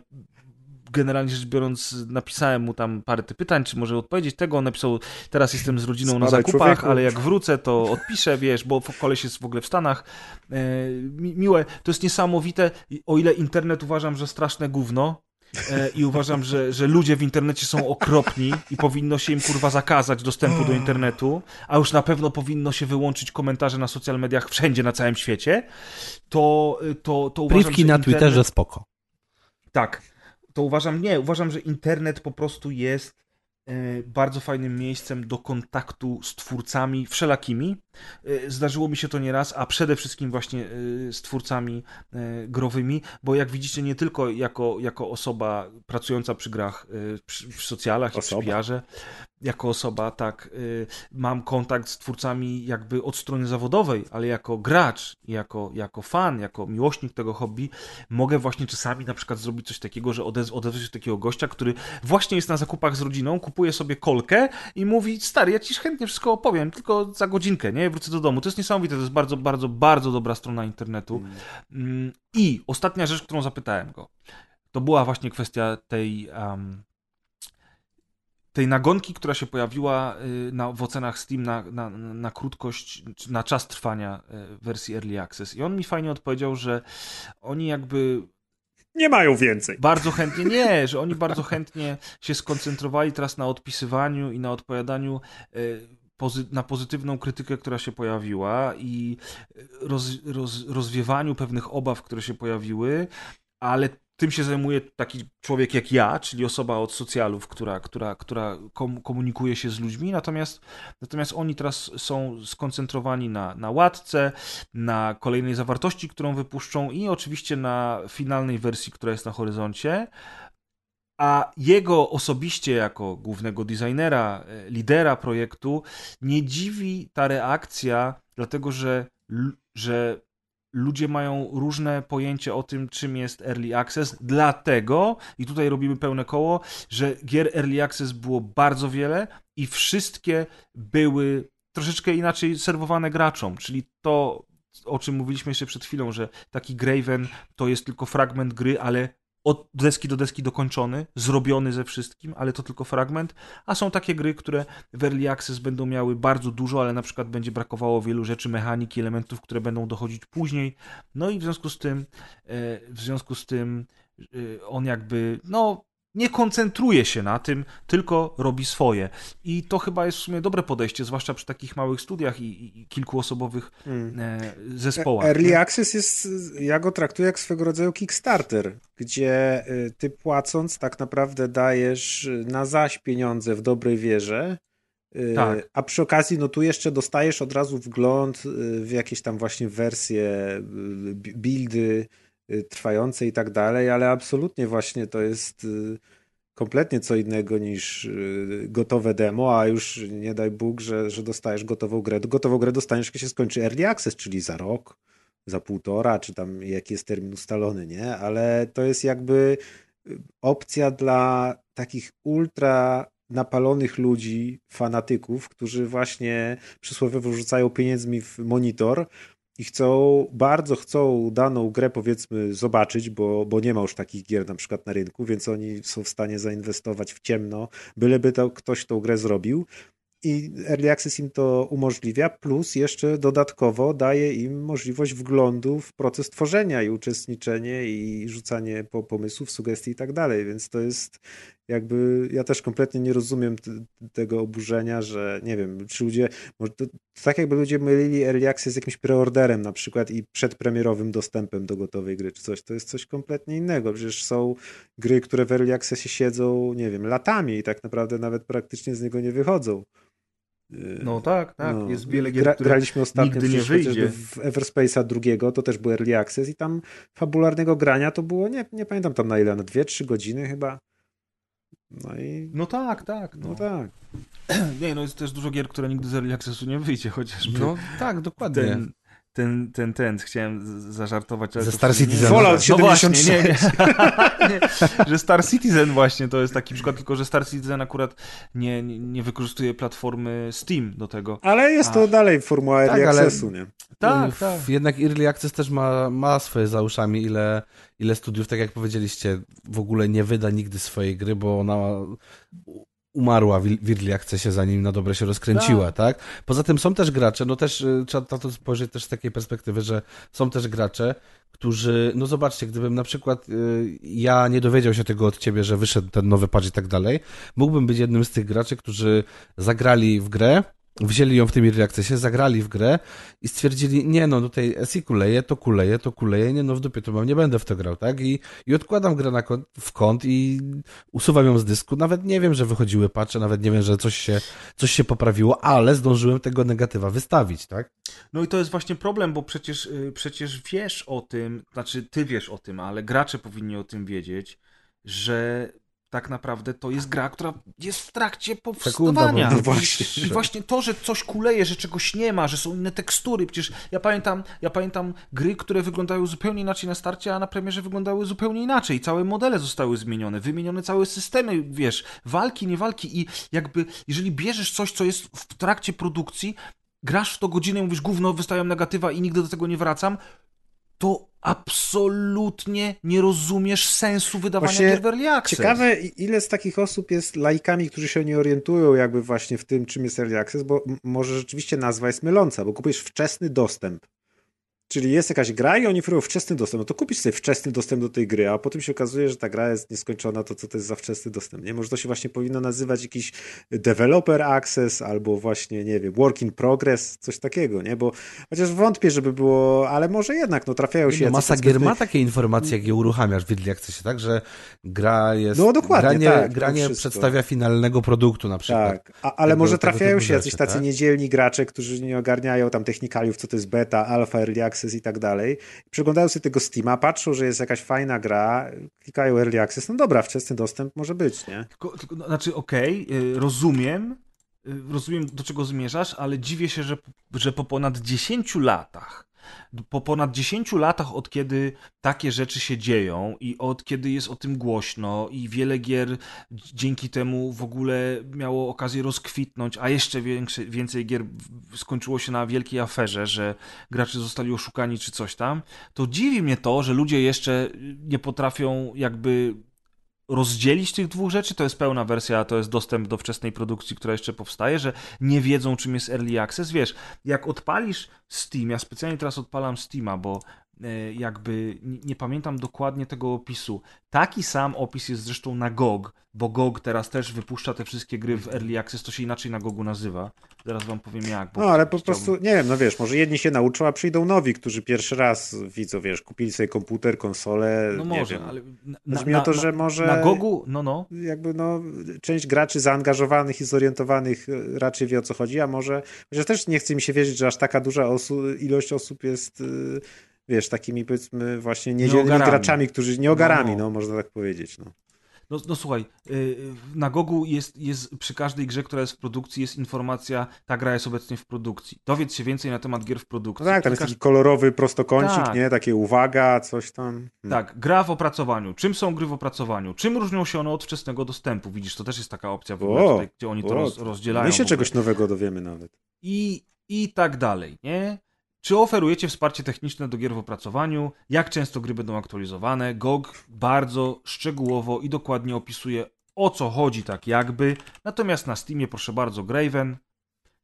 generalnie rzecz biorąc napisałem mu tam parę pytań, czy może odpowiedzieć tego, on napisał, teraz jestem z rodziną na Spadaj, zakupach, człowieku. ale jak wrócę, to odpiszę, wiesz, bo koleś jest w ogóle w Stanach. E, mi- miłe, to jest niesamowite, o ile internet uważam, że straszne gówno, e, i uważam, że, że ludzie w internecie są okropni i powinno się im kurwa zakazać dostępu do internetu, a już na pewno powinno się wyłączyć komentarze na social mediach wszędzie na całym świecie, to, to, to uważam, Privki że na internet... Twitterze spoko. Tak. To uważam, nie, uważam, że internet po prostu jest e, bardzo fajnym miejscem do kontaktu z twórcami wszelakimi. E, Zdarzyło mi się to nieraz, a przede wszystkim właśnie e, z twórcami growymi, bo jak widzicie, nie tylko jako, jako osoba pracująca przy grach, przy, w socjalach i Osoba. przy PR-ze, jako osoba, tak, y, mam kontakt z twórcami jakby od strony zawodowej, ale jako gracz, jako, jako fan, jako miłośnik tego hobby, mogę właśnie czasami na przykład zrobić coś takiego, że odez odezwać się do takiego gościa, który właśnie jest na zakupach z rodziną, kupuje sobie kolkę i mówi, stary, ja ci chętnie wszystko opowiem, tylko za godzinkę, nie? Wrócę do domu. To jest niesamowite, to jest bardzo, bardzo, bardzo dobra strona internetu. Mm, I ostatnia rzecz, którą zapytałem go, to była właśnie kwestia tej... Um, tej nagonki, która się pojawiła y, na, w ocenach Steam na, na, na krótkość, na czas trwania y, wersji Early Access. I on mi fajnie odpowiedział, że oni jakby Nie mają więcej. bardzo chętnie, nie, że oni bardzo chętnie się skoncentrowali teraz na odpisywaniu i na odpowiadaniu y, na pozytywną krytykę, która się pojawiła i roz roz rozwiewaniu pewnych obaw, które się pojawiły, ale tym się zajmuje taki człowiek jak ja, czyli osoba od socjalów, która, która, która kom komunikuje się z ludźmi, natomiast, natomiast oni teraz są skoncentrowani na, na łatce, na kolejnej zawartości, którą wypuszczą i oczywiście na finalnej wersji, która jest na horyzoncie. A jego osobiście, jako głównego designera, e, lidera projektu, nie dziwi ta reakcja, dlatego że, że ludzie mają różne pojęcie o tym, czym jest Early Access, dlatego, i tutaj robimy pełne koło, że gier Early Access było bardzo wiele i wszystkie były troszeczkę inaczej serwowane graczom, czyli to, o czym mówiliśmy jeszcze przed chwilą, że taki Graven to jest tylko fragment gry, ale od deski do deski dokończony, zrobiony ze wszystkim, ale to tylko fragment, a są takie gry, które w Early Access będą miały bardzo dużo, ale na przykład będzie brakowało wielu rzeczy, mechaniki, elementów, które będą dochodzić później. No i w związku z tym, e, w związku z tym y, on jakby, no, nie koncentruje się na tym, tylko robi swoje. I to chyba jest w sumie dobre podejście, zwłaszcza przy takich małych studiach i, i kilkuosobowych Hmm. e, zespołach. Early nie? Access jest, ja go traktuję jak swego rodzaju Kickstarter, gdzie y, ty płacąc tak naprawdę dajesz y, na zaś pieniądze w dobrej wierze, Tak. a przy okazji no tu jeszcze dostajesz od razu wgląd w jakieś tam właśnie wersje, buildy trwające i tak dalej, ale absolutnie właśnie to jest y, kompletnie co innego niż y, gotowe demo, a już nie daj Bóg, że, że dostajesz gotową grę. Gotową grę dostaniesz, kiedy się skończy Early Access, czyli za rok, za półtora, czy tam jaki jest termin ustalony, nie? Ale to jest jakby y, opcja dla takich ultra napalonych ludzi, fanatyków, którzy właśnie przysłowiowo rzucają pieniędzmi w monitor i chcą, bardzo chcą daną grę powiedzmy zobaczyć, bo, bo nie ma już takich gier na przykład na rynku, więc oni są w stanie zainwestować w ciemno, byleby to ktoś tą grę zrobił. I Early Access im to umożliwia, plus jeszcze dodatkowo daje im możliwość wglądu w proces tworzenia i uczestniczenie i rzucanie po pomysłów, sugestii i tak dalej, więc to jest jakby, ja też kompletnie nie rozumiem tego oburzenia, że nie wiem, czy ludzie, może to, tak jakby ludzie mylili Early Access z jakimś preorderem na przykład i przedpremierowym dostępem do gotowej gry czy coś, to jest coś kompletnie innego, przecież są gry, które w Early Accessie siedzą, nie wiem, latami i tak naprawdę nawet praktycznie z niego nie wychodzą. Yy, No tak, tak. no, jest wiele gier, gra, graliśmy ostatnio nigdy nie wyjdzie. w Everspace'a drugiego, to też był Early Access i tam fabularnego grania to było, nie, nie pamiętam tam na ile, na 2-3 godziny chyba. No i No tak, tak. no No. tak. <clears throat> Nie, no jest też dużo gier, które nigdy z Early Accessu nie wyjdzie, chociażby No tak, dokładnie. ten, ten, ten, ten, chciałem zażartować. ale Ze Star Citizen. Fallout No właśnie, 76. nie, nie. że Star Citizen właśnie to jest taki przykład, tylko że Star Citizen akurat nie, nie, nie wykorzystuje platformy Steam do tego. Ale jest to A. dalej formuła Early Tak, ale- Accessu, nie? Tak, W- tak. Jednak Early Access też ma, ma swoje za uszami, ile, ile studiów, tak jak powiedzieliście, w ogóle nie wyda nigdy swojej gry, bo ona umarła w w Early Accessie, zanim na dobre się rozkręciła, tak? Poza tym są też gracze, no też y, trzeba na to spojrzeć też z takiej perspektywy, że są też gracze, którzy, no zobaczcie, gdybym na przykład y, ja nie dowiedział się tego od ciebie, że wyszedł ten nowy patch i tak dalej, mógłbym być jednym z tych graczy, którzy zagrali w grę, wzięli ją w tym Early Accessie, zagrali w grę i stwierdzili, nie no, tutaj SI kuleje, to kuleje, to kuleje, nie no w dupie to mam, nie będę w to grał, tak? I, i odkładam grę na kąt, w kąt i usuwam ją z dysku, nawet nie wiem, że wychodziły patche, nawet nie wiem, że coś się, coś się poprawiło, ale zdążyłem tego negatywa wystawić, tak? No i to jest właśnie problem, bo przecież, y, przecież wiesz o tym, znaczy ty wiesz o tym, ale gracze powinni o tym wiedzieć, że tak naprawdę to jest gra, która jest w trakcie powstawania. I- właśnie. I właśnie to, że coś kuleje, że czegoś nie ma, że są inne tekstury. Przecież ja pamiętam, ja pamiętam gry, które wyglądają zupełnie inaczej na starcie, a na premierze wyglądały zupełnie inaczej. Całe modele zostały zmienione, wymienione całe systemy, wiesz, walki, nie walki i jakby, jeżeli bierzesz coś, co jest w trakcie produkcji, grasz w to godzinę i mówisz, gówno, wystawiam negatywa i nigdy do tego nie wracam, to absolutnie nie rozumiesz sensu wydawania Właśnie gier w Early Access. Ciekawe, ile z takich osób jest laikami, którzy się nie orientują jakby właśnie w tym, czym jest Early Access, bo może rzeczywiście nazwa jest myląca, bo kupujesz wczesny dostęp. Czyli jest jakaś gra i oni oferują wczesny dostęp. No to kupisz sobie wczesny dostęp do tej gry, a potem się okazuje, że ta gra jest nieskończona, to co to jest za wczesny dostęp. Nie? Może to się właśnie powinno nazywać jakiś developer access albo właśnie, nie wiem, work in progress, coś takiego, nie? Bo chociaż wątpię, żeby było, ale może jednak, no trafiają się No, jacyś masa gier ma takie informacje, jak je uruchamiasz w Early Accessie, tak? Że gra jest... No, dokładnie, Granie, tak, granie przedstawia finalnego produktu na przykład. Tak, a, ale Tego- może trafiają się jacyś rzeczy, tacy tak? niedzielni gracze, którzy nie ogarniają tam technikaliów, co to jest beta, alfa, early access i tak dalej. Przeglądają sobie tego Steama, patrzą, że jest jakaś fajna gra, klikają early access, no dobra, wczesny dostęp może być, nie? Tylko, tylko, no, znaczy, okej, y, rozumiem, y, rozumiem do czego zmierzasz, ale dziwię się, że, że po ponad 10 latach, po ponad 10 latach od kiedy takie rzeczy się dzieją i od kiedy jest o tym głośno i wiele gier dzięki temu w ogóle miało okazję rozkwitnąć, a jeszcze większe, więcej gier skończyło się na wielkiej aferze, że gracze zostali oszukani czy coś tam, to dziwi mnie to, że ludzie jeszcze nie potrafią jakby rozdzielić tych dwóch rzeczy, to jest pełna wersja, to jest dostęp do wczesnej produkcji, która jeszcze powstaje, że nie wiedzą czym jest Early Access. Wiesz, jak odpalisz Steam, ja specjalnie teraz odpalam Steama, bo jakby, nie, pamiętam dokładnie tego opisu. Taki sam opis jest zresztą na GOG, bo GOG teraz też wypuszcza te wszystkie gry w Early Access, to się inaczej na GOGu nazywa. Zaraz wam powiem jak. No ale po chciałbym- prostu, nie wiem, no wiesz, może jedni się nauczą, a przyjdą nowi, którzy pierwszy raz widzą, wiesz, kupili sobie komputer, konsolę, No może, wiem. ale na, Chodzi mi o to, że może- Na GOGu, no no, jakby no, część graczy zaangażowanych i zorientowanych e, raczej wie o co chodzi, a może, chociaż też nie chce mi się wierzyć, że aż taka duża osu, ilość osób jest, y, wiesz, takimi powiedzmy właśnie niedzielnymi graczami, którzy nie ogarami, No, no, no. można tak powiedzieć, no. No, no słuchaj, yy, na Gogu jest, jest przy każdej grze, która jest w produkcji, jest informacja, ta gra jest obecnie w produkcji. Dowiedz się więcej na temat gier w produkcji. No tak, tam jest taki kolorowy prostokącik, Tak. nie? Takie uwaga, coś tam. Hmm. Tak, gra w opracowaniu. Czym są gry w opracowaniu? Czym różnią się one od wczesnego dostępu? Widzisz, to też jest taka opcja w ogóle O, tutaj, gdzie oni to o, roz, rozdzielają. My się czegoś nowego dowiemy nawet. I, I tak dalej, nie? Czy oferujecie wsparcie techniczne do gier w opracowaniu? Jak często gry będą aktualizowane? GOG bardzo szczegółowo i dokładnie opisuje o co chodzi tak jakby. Natomiast na Steamie proszę bardzo Graven,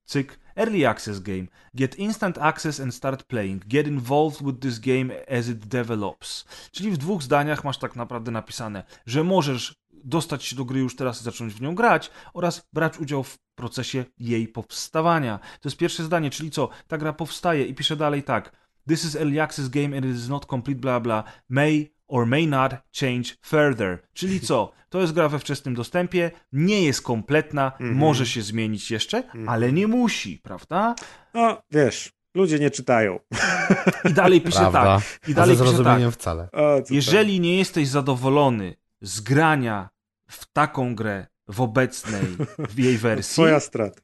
cyk, Early Access Game. Get instant access and start playing. Get involved with this game as it develops. Czyli w dwóch zdaniach masz tak naprawdę napisane, że możesz dostać się do gry już teraz i zacząć w nią grać oraz brać udział w procesie jej powstawania. To jest pierwsze zdanie, czyli co? Ta gra powstaje i pisze dalej tak. This is early access game and it is not complete bla bla. May or may not change further. Czyli co? <laughs> To jest gra we wczesnym dostępie, nie jest kompletna, Mhm. może się zmienić jeszcze, ale nie musi, prawda? No, wiesz, ludzie nie czytają. I dalej pisze Prawda. tak. I A dalej ze pisze tak. wcale. O, Jeżeli nie jesteś zadowolony z grania w taką grę w obecnej w jej wersji, Twoja strata.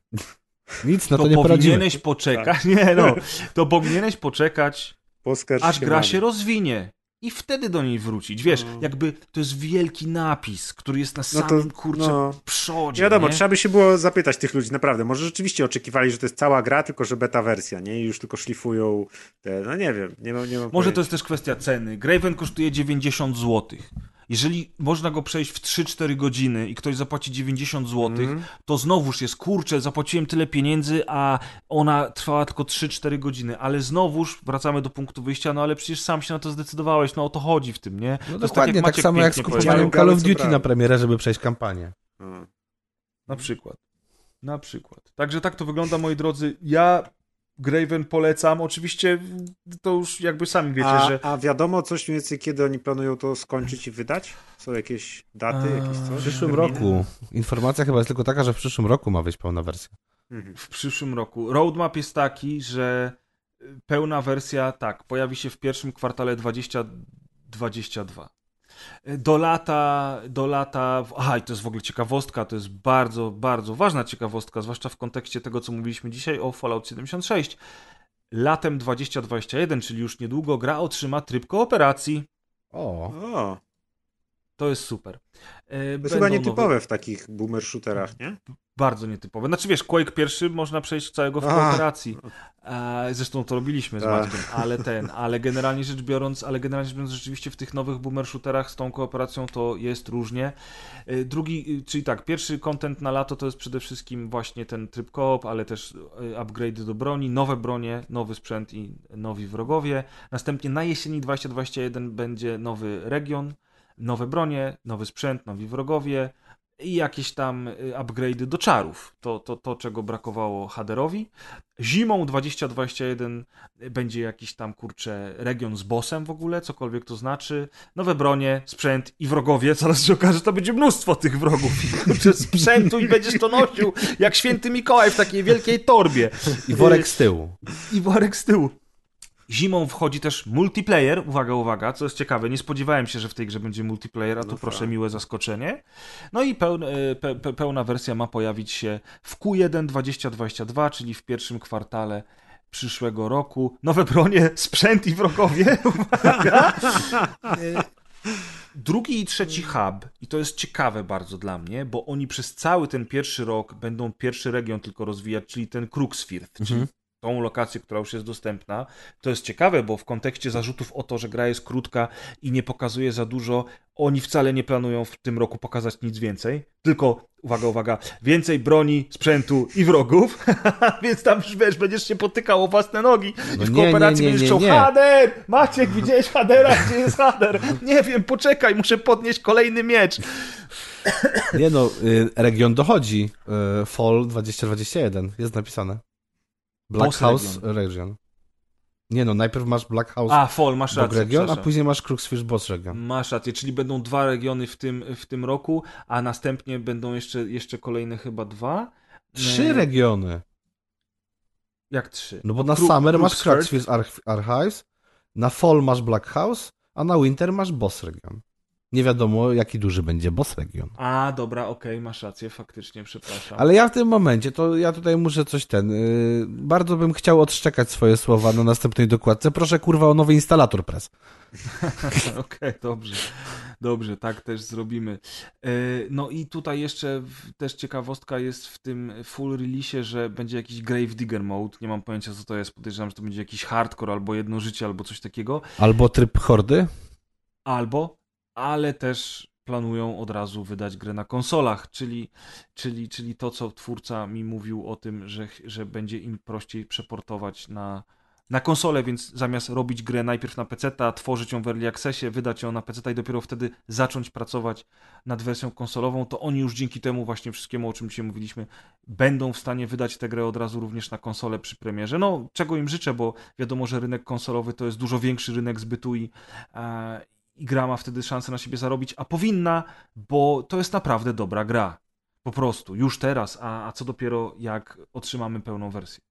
Nic na to, to nie poradzimy. powinieneś poczekać. <laughs> Nie no, to powinieneś poczekać, Poskarż aż się gra mamy. się rozwinie. I wtedy do niej wrócić. Wiesz, No. jakby to jest wielki napis, który jest na No to- samym kurczę no. przodzie. Wiadomo, nie? trzeba by się było zapytać tych ludzi, naprawdę. Może rzeczywiście oczekiwali, że to jest cała gra, tylko że beta wersja, nie? I już tylko szlifują te, no nie wiem, nie mam, nie mam Może to pojęcia. jest też kwestia ceny. Graven kosztuje 90 zł. Jeżeli można go przejść w 3-4 godziny i ktoś zapłaci 90 zł, Mhm. to znowuż jest kurczę, zapłaciłem tyle pieniędzy, a ona trwała tylko 3-4 godziny. Ale znowuż wracamy do punktu wyjścia, no ale przecież sam się na to zdecydowałeś, no o to chodzi w tym, nie? No to jest dokładnie, tak, Maciek samo jak z kupowaniem. Call of Duty na premierę, żeby przejść kampanię. No. Na przykład. Na przykład. Także tak to wygląda, moi drodzy. Ja Graven polecam. Oczywiście to już jakby sami wiecie, A, że a wiadomo coś mniej więcej, kiedy oni planują to skończyć i wydać? Są jakieś daty, Eee, jakieś W coś? przyszłym Terminy? roku. Informacja chyba jest tylko taka, że w przyszłym roku ma wyjść pełna wersja. Mhm. w przyszłym roku. Roadmap jest taki, że y, pełna wersja, tak, pojawi się w pierwszym kwartale 2022. Y, Do lata, do lata, aha, i to jest w ogóle ciekawostka, to jest bardzo, bardzo ważna ciekawostka, zwłaszcza w kontekście tego, co mówiliśmy dzisiaj o Fallout 76. Latem 2021, czyli już niedługo, gra otrzyma tryb kooperacji. O, O, To jest super. Y, to chyba nowe- nietypowe w takich boomer shooterach, nie? Bardzo nietypowe. Znaczy wiesz, Quake pierwszy można przejść całego w A. kooperacji. E, zresztą to robiliśmy z A. Maćkiem, ale <laughs> ten, ale generalnie rzecz biorąc, ale generalnie rzecz biorąc rzeczywiście w tych nowych boomer shooterach z tą kooperacją to jest różnie. E, Drugi, y, czyli tak, pierwszy content na lato to jest przede wszystkim właśnie ten tryb koop, ale też upgrade do broni, nowe bronie, nowy sprzęt i nowi wrogowie. Następnie na jesieni 2021 będzie nowy region, nowe bronie, nowy sprzęt, nowi wrogowie i jakieś tam y, upgrade'y do czarów. To, to, to, czego brakowało Haderowi. Zimą 2021 będzie jakiś tam, kurczę, region z bossem w ogóle, cokolwiek to znaczy. Nowe bronie, sprzęt i wrogowie. Zaraz się okaże, że to będzie mnóstwo tych wrogów. I <laughs> kurczę, sprzętu i będziesz to nosił jak święty Mikołaj w takiej wielkiej torbie. i worek z tyłu. I worek z tyłu. Zimą wchodzi też multiplayer, uwaga, uwaga, co jest ciekawe, nie spodziewałem się, że w tej grze będzie multiplayer, a tu No proszę tak. miłe zaskoczenie. No i pełn, e, pe, pe, pełna wersja ma pojawić się w Q1 2022, czyli w pierwszym kwartale przyszłego roku. Nowe bronie, <laughs> sprzęt i wrogowie, <laughs> uwaga. E, Drugi i trzeci hub, i to jest ciekawe bardzo dla mnie, bo oni przez cały ten pierwszy rok będą pierwszy region tylko rozwijać, czyli ten Kruxfirth, czyli tą lokację, która już jest dostępna. To jest ciekawe, bo w kontekście zarzutów o to, że gra jest krótka i nie pokazuje za dużo, oni wcale nie planują w tym roku pokazać nic więcej. Tylko, uwaga, uwaga, więcej broni, sprzętu i wrogów. <laughs> Więc tam już wiesz, będziesz się potykał o własne nogi No i w nie, kooperacji nie, nie, będziesz chciał. Hader! Maciek, widziałeś Hadera? Gdzie jest Hader? Nie wiem, poczekaj, muszę podnieść kolejny miecz. Nie no, y, region dochodzi. Y, Fall 2021 jest napisane. Black House region. region. Nie no, najpierw masz Black House A, Fall, masz rację. region, a później masz Cruxfish Boss region. Masz rację, czyli będą dwa regiony w tym, w tym roku, a następnie będą jeszcze, jeszcze kolejne chyba dwa. Trzy E, regiony. Jak trzy? No bo na Cru- Summer masz Cruxford. Cruxfish Arch- Archives, na Fall masz Black House, a na Winter masz Boss region. Nie wiadomo, jaki duży będzie Boss region. A, dobra, okej, masz rację, faktycznie, przepraszam. Ale ja w tym momencie, to ja tutaj muszę coś ten. Yy, bardzo bym chciał odszczekać swoje słowa na następnej dokładce. Proszę kurwa o nowy instalator press. <laughs> Okej, dobrze. Dobrze, tak też zrobimy. E, No i tutaj jeszcze też ciekawostka jest w tym full release, że będzie jakiś Grave Digger mode. Nie mam pojęcia co to jest. Podejrzewam, że to będzie jakiś hardcore albo jedno życie, albo coś takiego. Albo tryb hordy. Albo, ale też planują od razu wydać grę na konsolach, czyli, czyli, czyli to, co twórca mi mówił o tym, że, że będzie im prościej przeportować na, na konsolę, więc zamiast robić grę najpierw na PC, tworzyć ją w Early Accessie, wydać ją na PC i dopiero wtedy zacząć pracować nad wersją konsolową, to oni już dzięki temu właśnie wszystkiemu, o czym dzisiaj mówiliśmy, będą w stanie wydać tę grę od razu również na konsolę przy premierze. No, czego im życzę, bo wiadomo, że rynek konsolowy to jest dużo większy rynek zbytu i, e, i gra ma wtedy szansę na siebie zarobić, a powinna, bo to jest naprawdę dobra gra. Po prostu, już teraz, a, a co dopiero jak otrzymamy pełną wersję.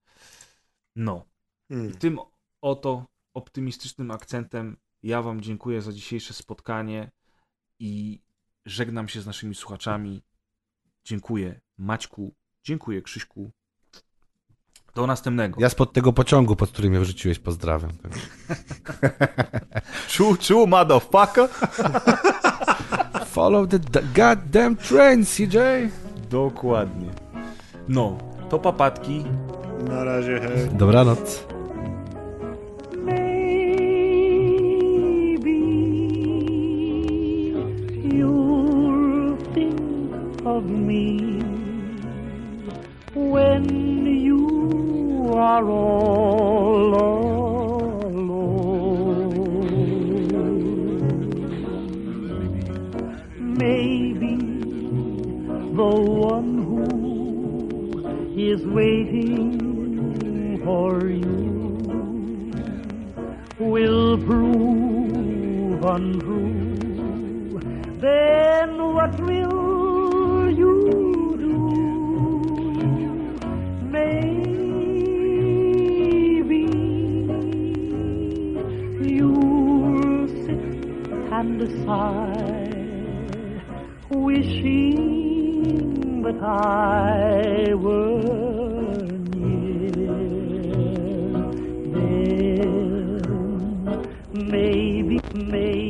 No, Hmm. tym oto optymistycznym akcentem ja Wam dziękuję za dzisiejsze spotkanie i żegnam się z naszymi słuchaczami. Dziękuję Maćku, dziękuję Krzyśku. Do następnego. Ja spod tego pociągu, pod którym mnie wrzuciłeś, pozdrawiam. <laughs> Czu, czu, motherfucker. <laughs> Follow the goddamn train, CJ. Dokładnie. No, to papatki. Na razie, hej. Dobranoc. Maybe you'll think of me when you are all alone. Maybe the one who is waiting for you will prove untrue, then what will and sigh, wishing that I were near them. Maybe, maybe.